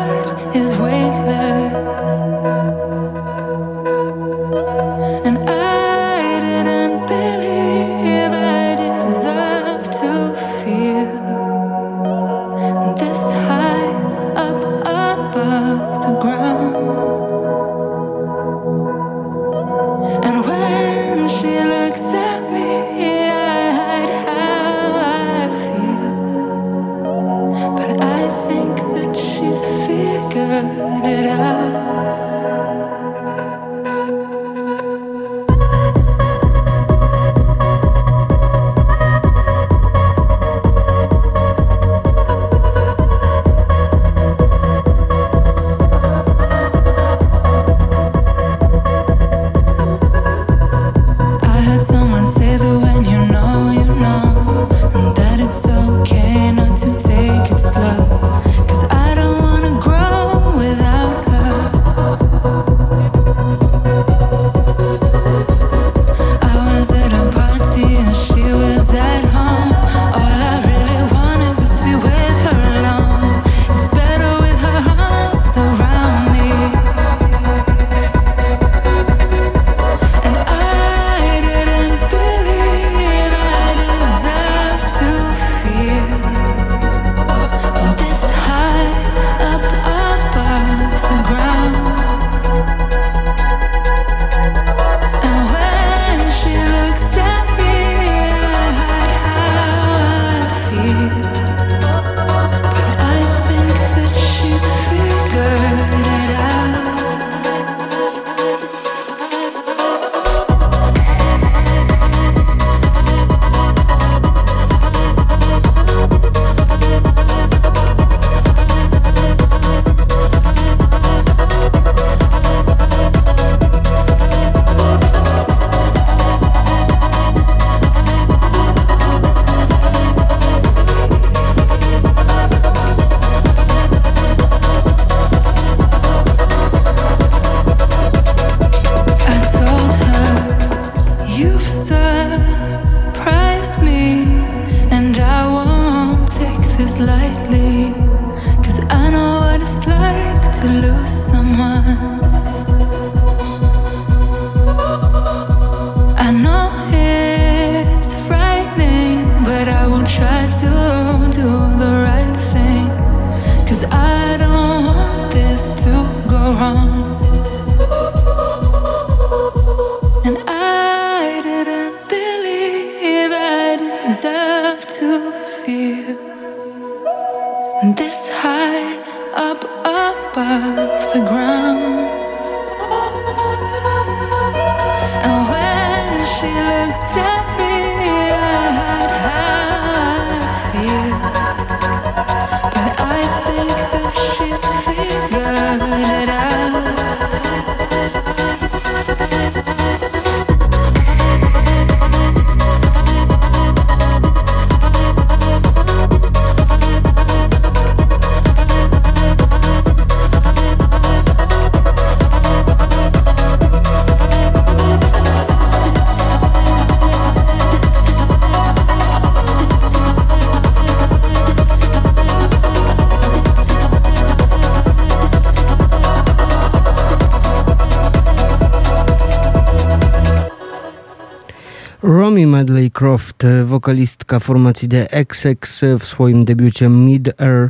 wokalistka formacji The XX w swoim debiucie Mid-Air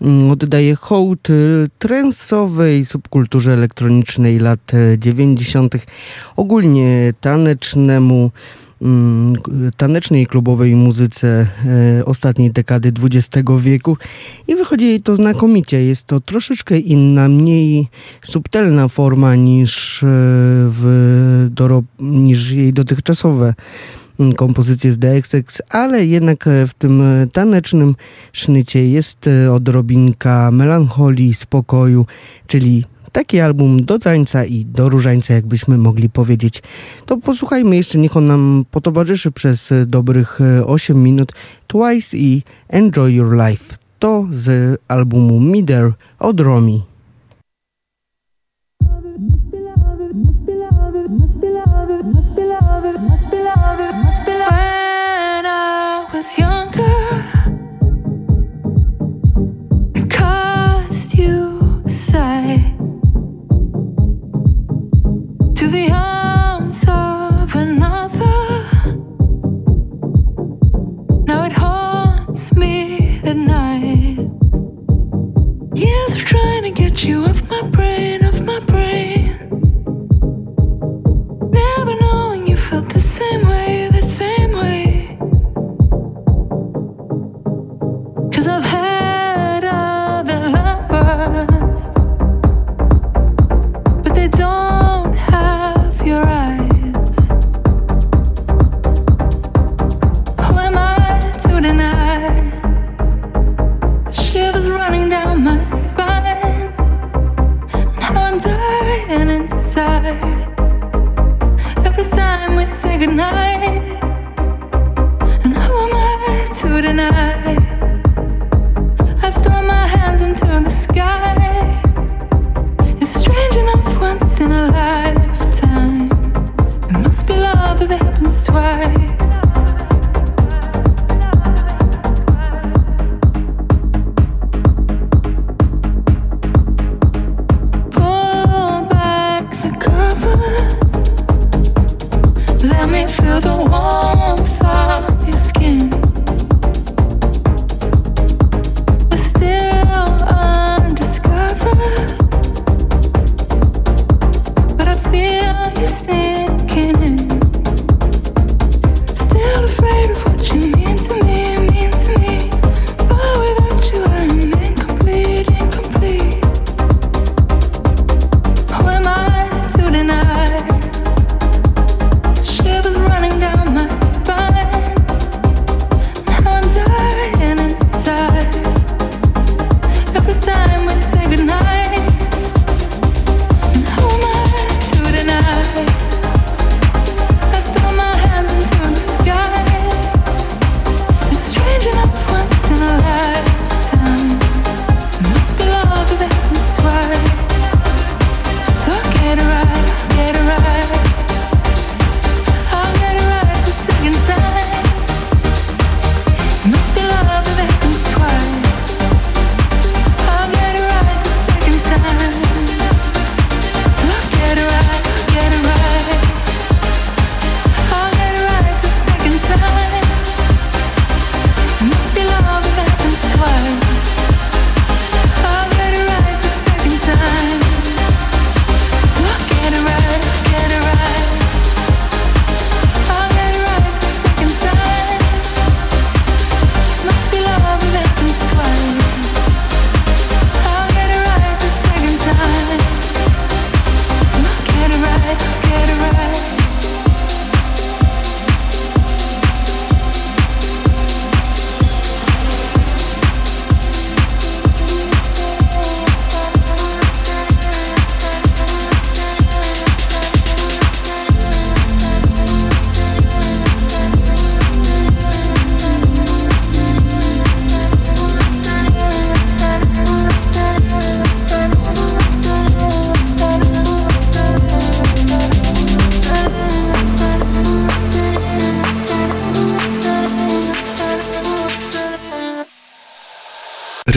mm, oddaje hołd y, trensowej subkulturze elektronicznej lat 90., ogólnie tanecznemu mm, tanecznej klubowej muzyce y, ostatniej dekady XX wieku i wychodzi jej to znakomicie. Jest to troszeczkę inna, mniej subtelna forma niż, y, w niż jej dotychczasowe kompozycje z DXX, ale jednak w tym tanecznym sznycie jest odrobinka melancholii, spokoju, czyli Taki album do tańca i do różańca, jakbyśmy mogli powiedzieć. To posłuchajmy jeszcze, niech on nam potowarzyszy przez dobrych 8 e, minut. Twice i Enjoy Your Life. To z albumu Mider od Romi.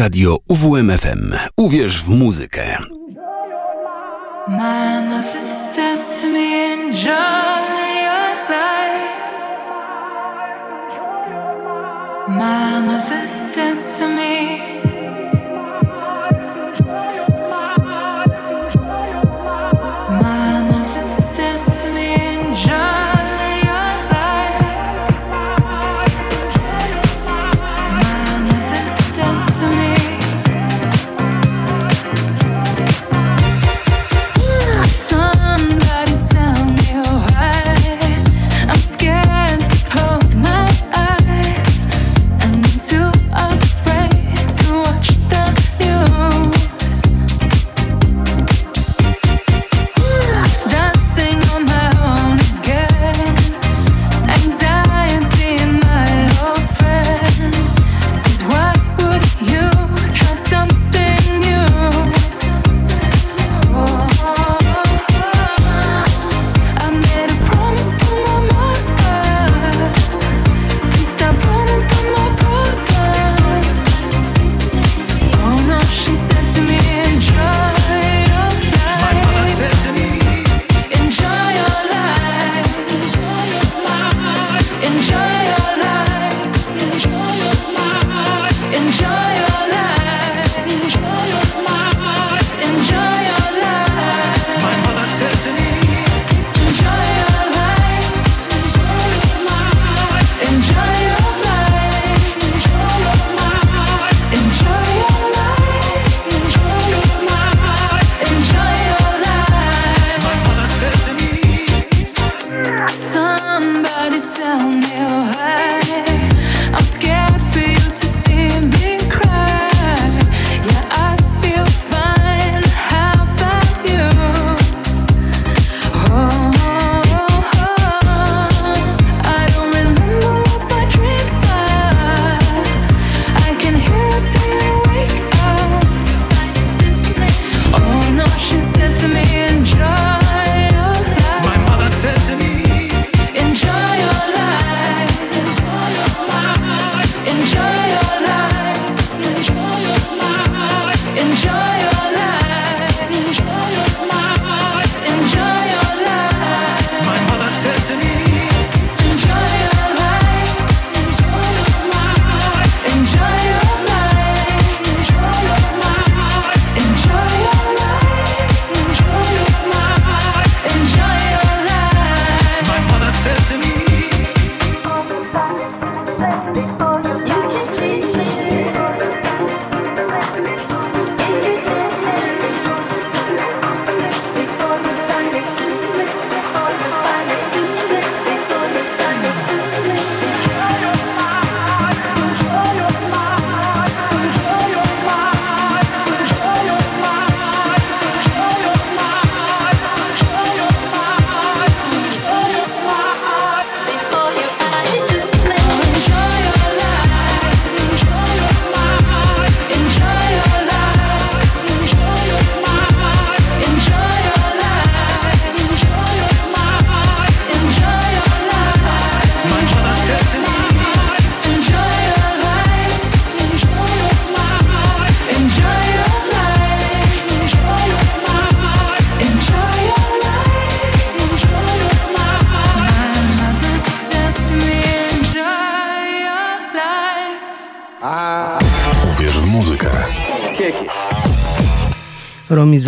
Radio UWMFM. Uwierz w muzykę. Says to me, enjoy your life. Says to me,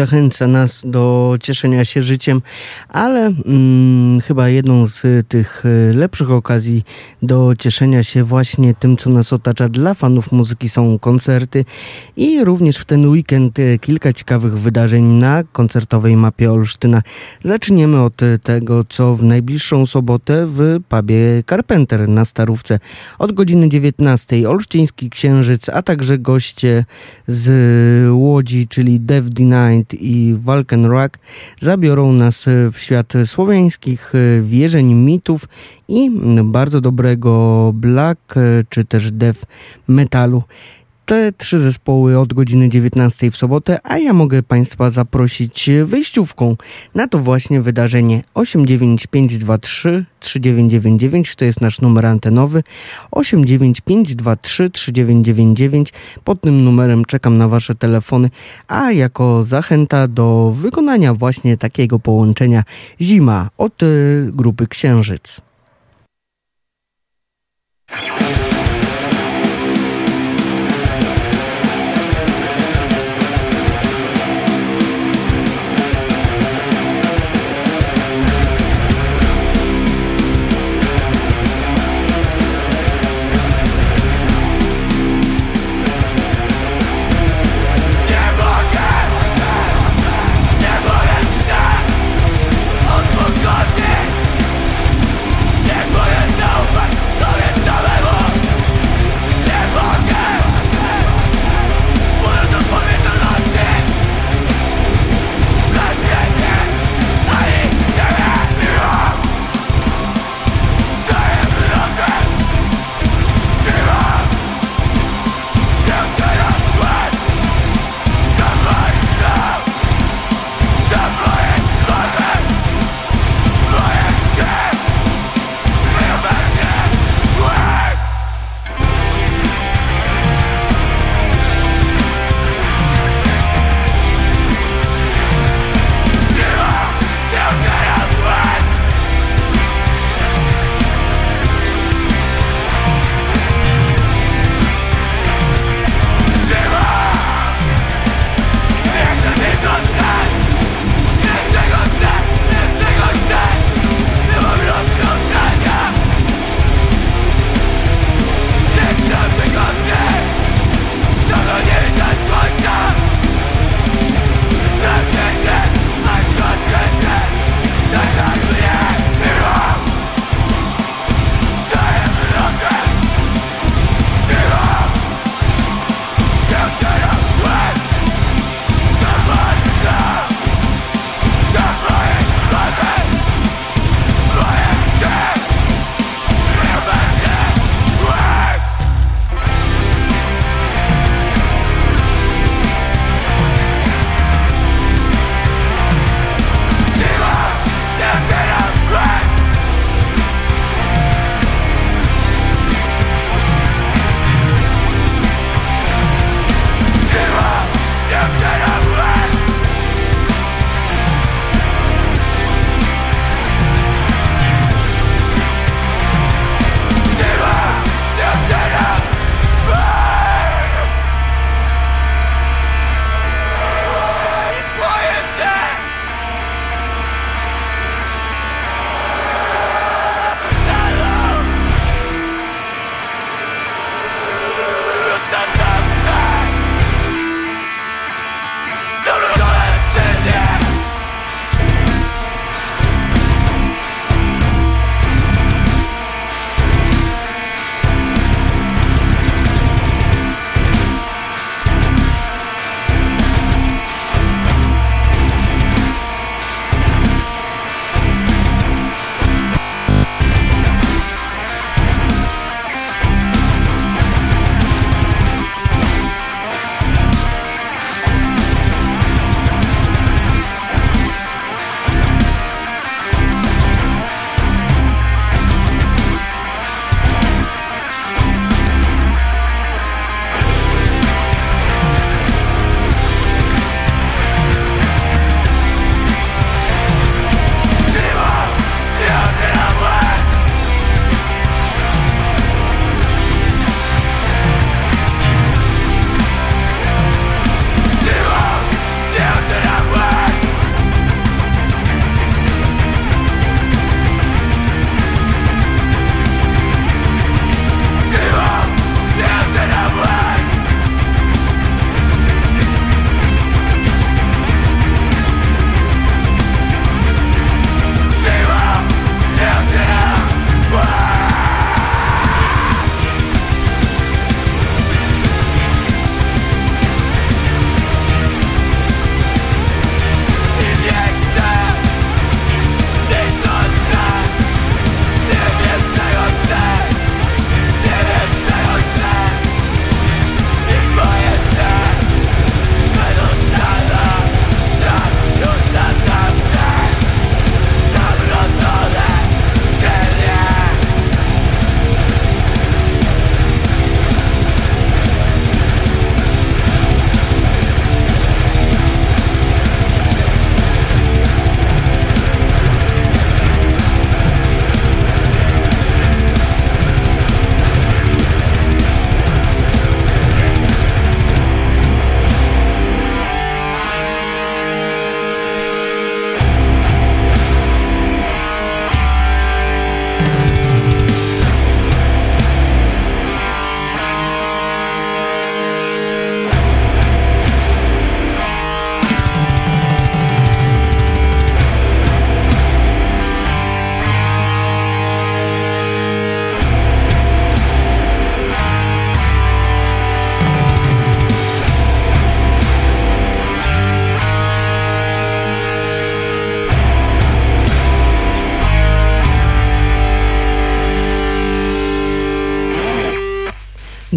zachęca nas do cieszenia się życiem, ale mm, chyba jedną z tych e, lepszych okazji do cieszenia się właśnie tym, co nas otacza dla fanów muzyki są koncerty i również w ten weekend e, kilka ciekawych wydarzeń na koncertowej mapie Olsztyna. Zaczniemy od tego, co w najbliższą sobotę w pubie Carpenter na Starówce od godziny 19. Olsztyński Księżyc, a także goście z Łodzi, czyli Dev Night i Walken Rock zabiorą nas w świat słowiańskich wierzeń, mitów i bardzo dobrego black czy też death metalu te trzy zespoły od godziny 19 w sobotę, a ja mogę Państwa zaprosić wyjściówką na to właśnie wydarzenie 89523 3999, to jest nasz numer antenowy 89523 3999. Pod tym numerem czekam na Wasze telefony, a jako zachęta do wykonania właśnie takiego połączenia Zima od y, grupy Księżyc.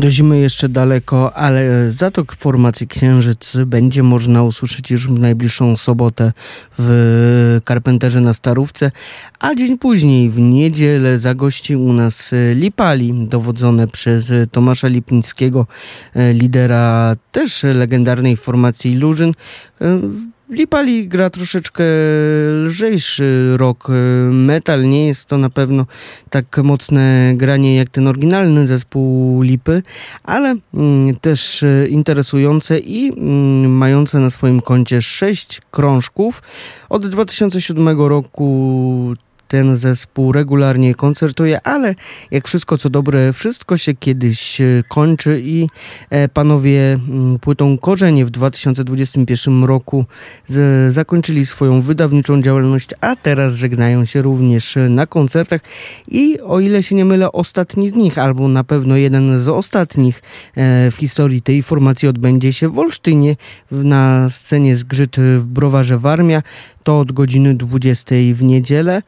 Do zimy jeszcze daleko, ale za to formację Księżyc będzie można usłyszeć już w najbliższą sobotę w Karpenterze na Starówce, a dzień później w niedzielę zagości u nas Lipali, dowodzone przez Tomasza Lipińskiego, lidera też legendarnej formacji Illusion. Lipali gra troszeczkę lżejszy rock metal. Nie jest to na pewno tak mocne granie jak ten oryginalny zespół Lipy, ale mm, też interesujące i mm, mające na swoim koncie sześć krążków. Od 2007 roku ten zespół regularnie koncertuje, ale jak wszystko co dobre, wszystko się kiedyś e, kończy i e, panowie mm, płytą Korzenie w 2021 roku zakończyli swoją wydawniczą działalność, a teraz żegnają się również na koncertach i o ile się nie mylę, ostatni z nich, albo na pewno jeden z ostatnich e, w historii tej formacji odbędzie się w Olsztynie na scenie Zgrzyt w Browarze Warmia to od godziny 20 w niedzielę.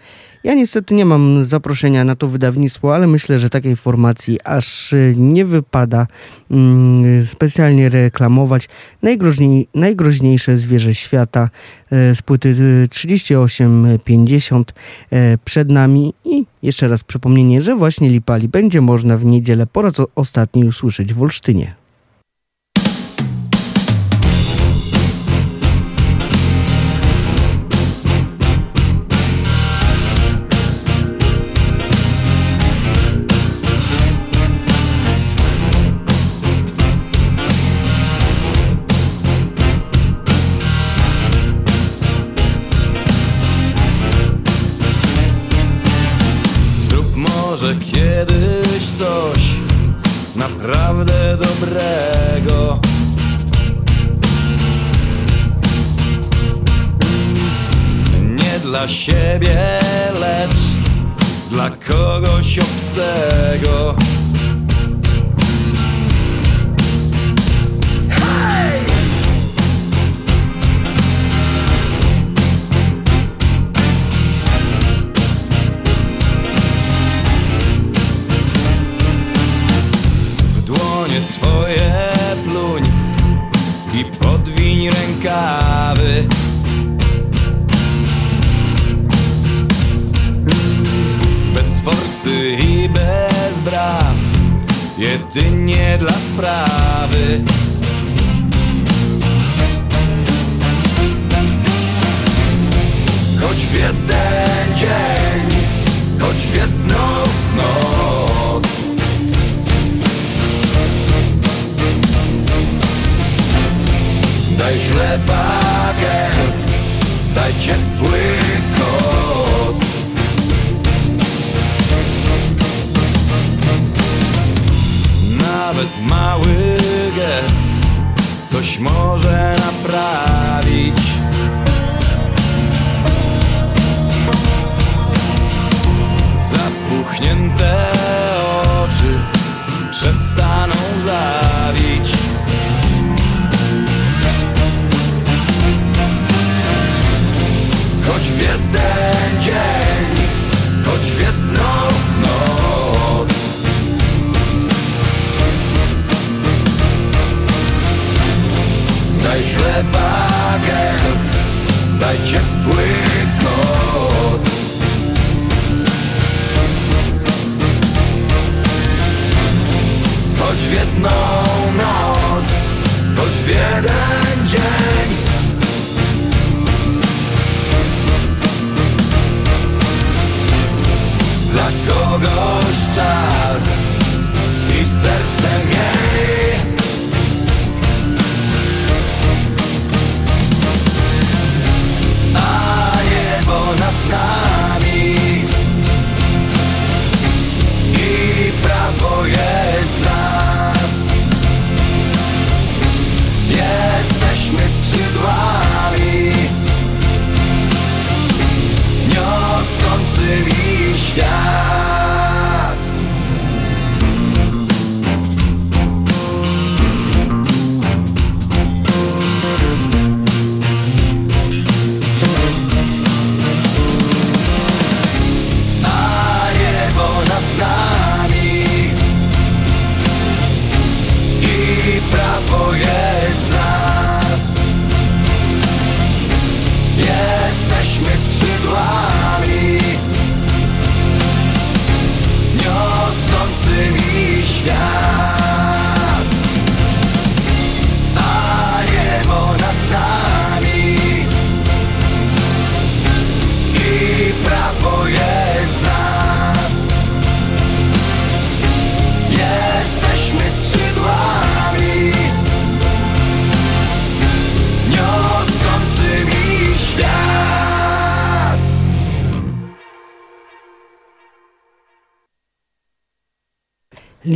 Ja niestety nie mam zaproszenia na to wydawnictwo, ale myślę, że takiej formacji aż nie wypada mm, specjalnie reklamować. Najgroźniej, najgroźniejsze zwierzę świata e, z płyty 3850 e, przed nami i jeszcze raz przypomnienie, że właśnie Lipali będzie można w niedzielę po raz ostatni usłyszeć w Olsztynie. Dla siebie, lecz dla kogoś obcego.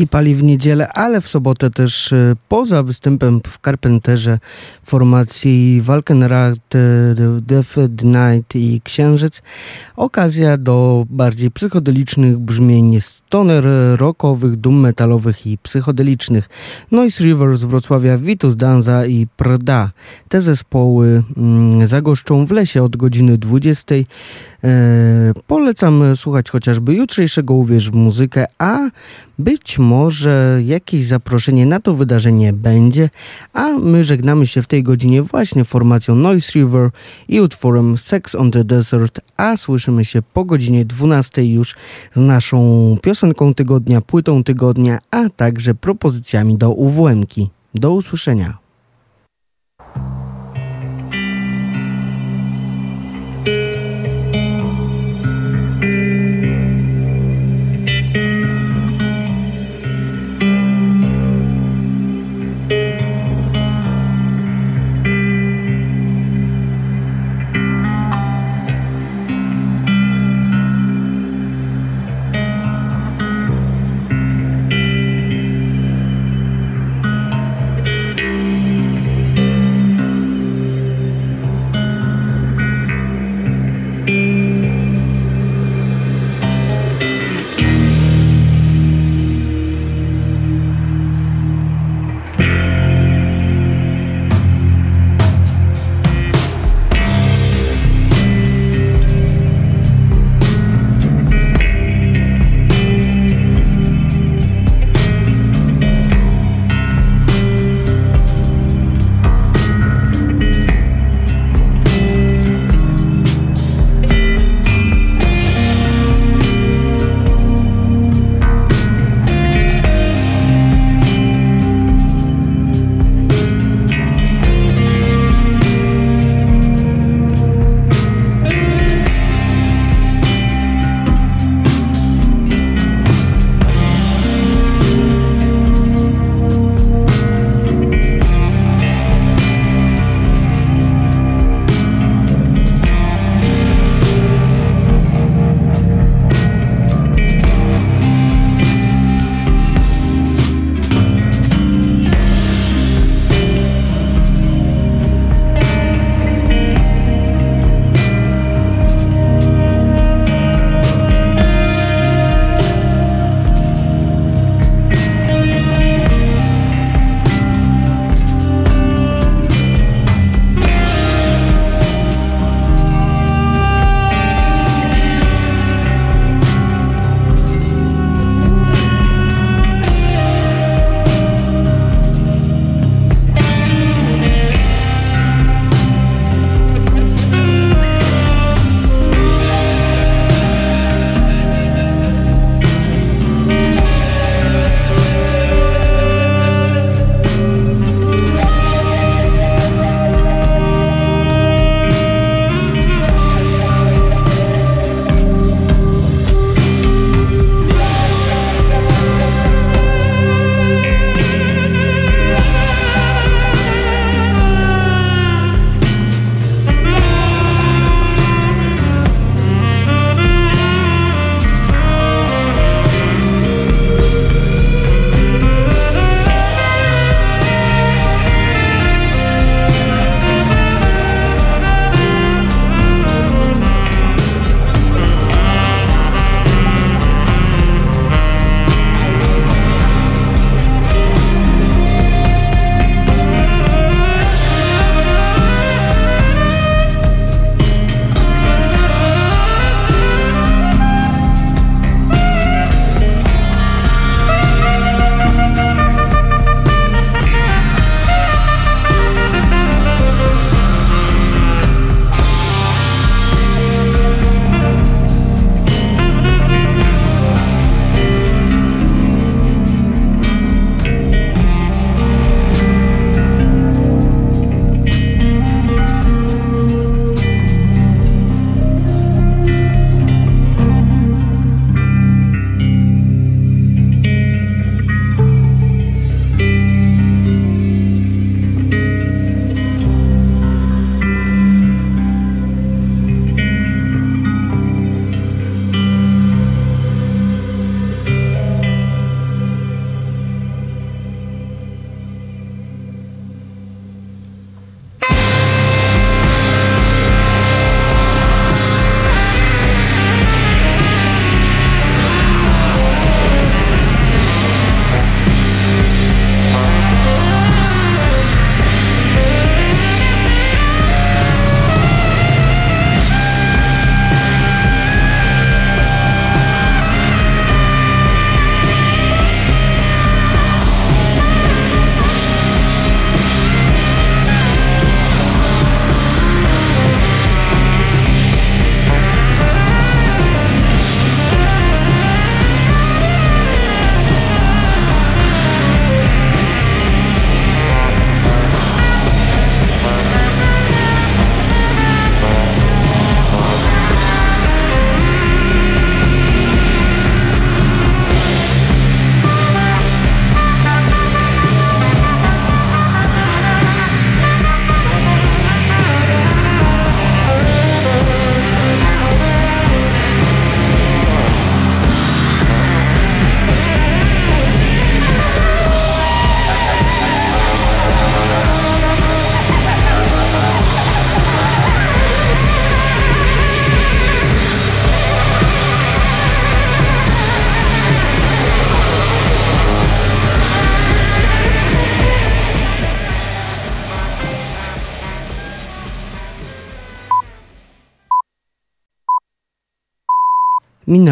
Lipali w niedzielę, ale w sobotę też e, poza występem w Carpenterze formacji Valkenrad, Death Night i Księżyc okazja do bardziej psychodelicznych brzmień stoner rockowych, doom metalowych i psychodelicznych. Noise River z Wrocławia, Vitus Danza i Prda. Te zespoły mm, zagoszczą w lesie od godziny 20. E, polecam słuchać chociażby jutrzejszego Uwierz w muzykę, a być może jakieś zaproszenie na to wydarzenie będzie, a my żegnamy się w tej godzinie właśnie formacją Noise River i utworem Sex on the Desert, a słyszymy się po godzinie 12 już z naszą piosenką tygodnia, płytą tygodnia, a także propozycjami do UWM-ki. Do usłyszenia.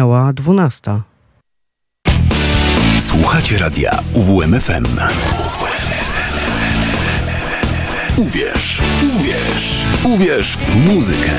Minęła dwunasta. Słuchacie radia UWMFM. Uwierz, uwierz, uwierz w muzykę.